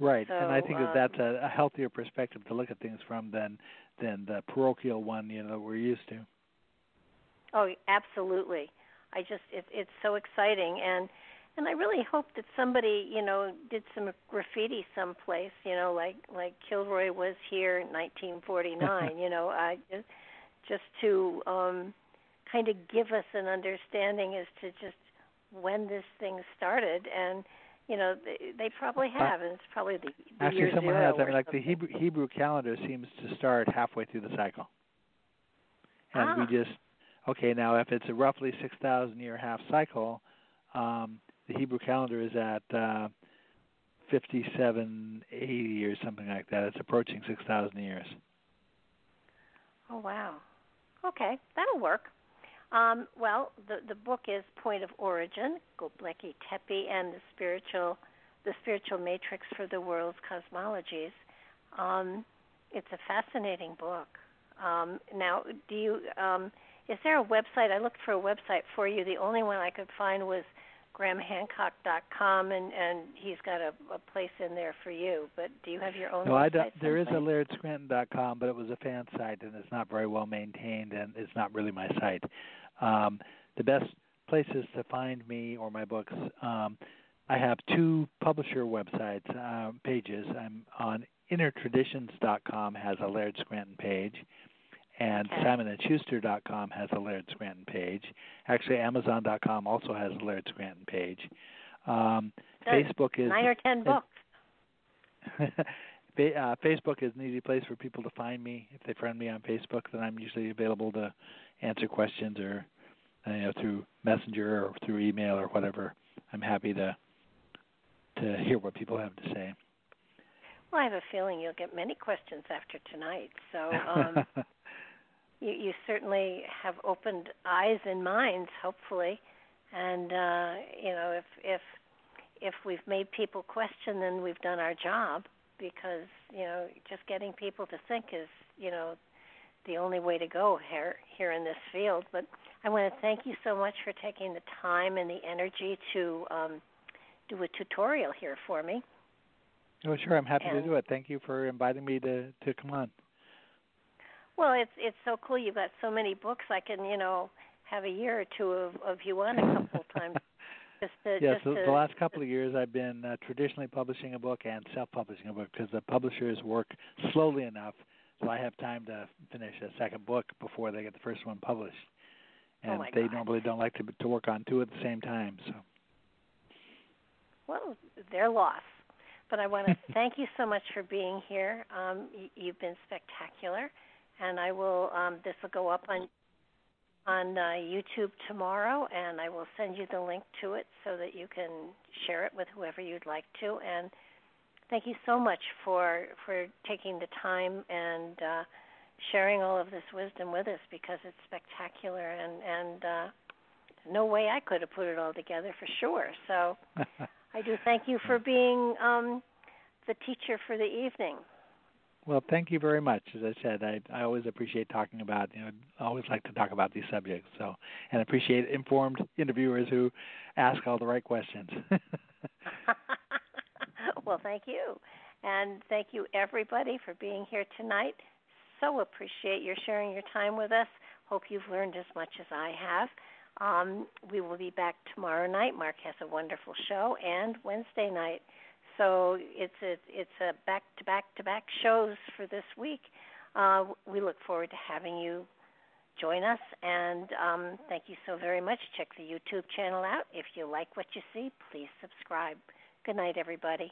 Right, so, and I think um, that that's a, a healthier perspective to look at things from than than the parochial one you know that we're used to. Oh, absolutely. I just it, it's so exciting and and I really hope that somebody, you know, did some graffiti someplace, you know, like like Kilroy was here in 1949, you know, I just just to um kind of give us an understanding as to just when this thing started and you know they, they probably have, and it's probably the, the Actually, year someone has. I mean, like the. Hebrew Hebrew calendar seems to start halfway through the cycle, and Ah. we just okay now. If it's a roughly six thousand year half cycle, um, the Hebrew calendar is at uh, fifty seven eighty or something like that. It's approaching six thousand years. Oh wow. Okay, that'll work. Um, well, the the book is Point of Origin, Göbekli Tepe and the spiritual the spiritual matrix for the world's cosmologies. Um, it's a fascinating book. Um, now, do you um, is there a website? I looked for a website for you. The only one I could find was grahamhancock.com, and and he's got a, a place in there for you. But do you have your own No, website? I don't. There is a? LairdScranton.com, but it was a fan site and it's not very well maintained, and it's not really my site. Um, the best places to find me or my books. Um, I have two publisher websites um, pages. I'm on InnerTraditions.com has a Laird Scranton page, and Okay. SimonandSchuster.com has a Laird Scranton page. Actually, Amazon.com also has a Laird Scranton page. Um, Does. Facebook is nine or ten books. Uh, Facebook is an easy place for people to find me. If they friend me on Facebook, then I'm usually available to answer questions or uh, you know through Messenger or through email or whatever. I'm happy to to hear what people have to say. Well, I have a feeling you'll get many questions after tonight. So um, you, you certainly have opened eyes and minds, hopefully. And uh, you know, if if if we've made people question, then we've done our job because you know just getting people to think is you know the only way to go here here in this field. But I want to thank you so much for taking the time and the energy to um, do a tutorial here for me. oh, sure. I'm happy to do it. Thank you for inviting me to to come on. Well, it's it's so cool. You've got so many books. I can you know have a year or two of of you on a couple of times. Just to, yes, just the, to, the last couple of years I've been uh, traditionally publishing a book and self-publishing a book because the publishers work slowly enough so I have time to finish a second book before they get the first one published. Oh And my they God. normally don't like to to work on two at the same time. So well, their loss. But I want to thank you so much for being here. Um, y- you've been spectacular, and I will. Um, this will go up on on uh, YouTube tomorrow, and I will send you the link to it so that you can share it with whoever you'd like to. And thank you so much for for taking the time and uh, sharing all of this wisdom with us because it's spectacular and and uh, no way I could have put it all together for sure. So. I do thank you for being um, the teacher for the evening. Well, thank you very much. As I said, I I always appreciate talking about, you know, I always like to talk about these subjects. So, and appreciate informed interviewers who ask all the right questions. well, thank you. And thank you, everybody, for being here tonight. So appreciate your sharing your time with us. Hope you've learned as much as I have. Um, we will be back tomorrow night. Mark has a wonderful show, and Wednesday night. So it's a it's a back to back to back shows for this week. Uh, we look forward to having you join us, and um, thank you so very much. Check the YouTube channel out. If you like what you see, please subscribe. Good night, everybody.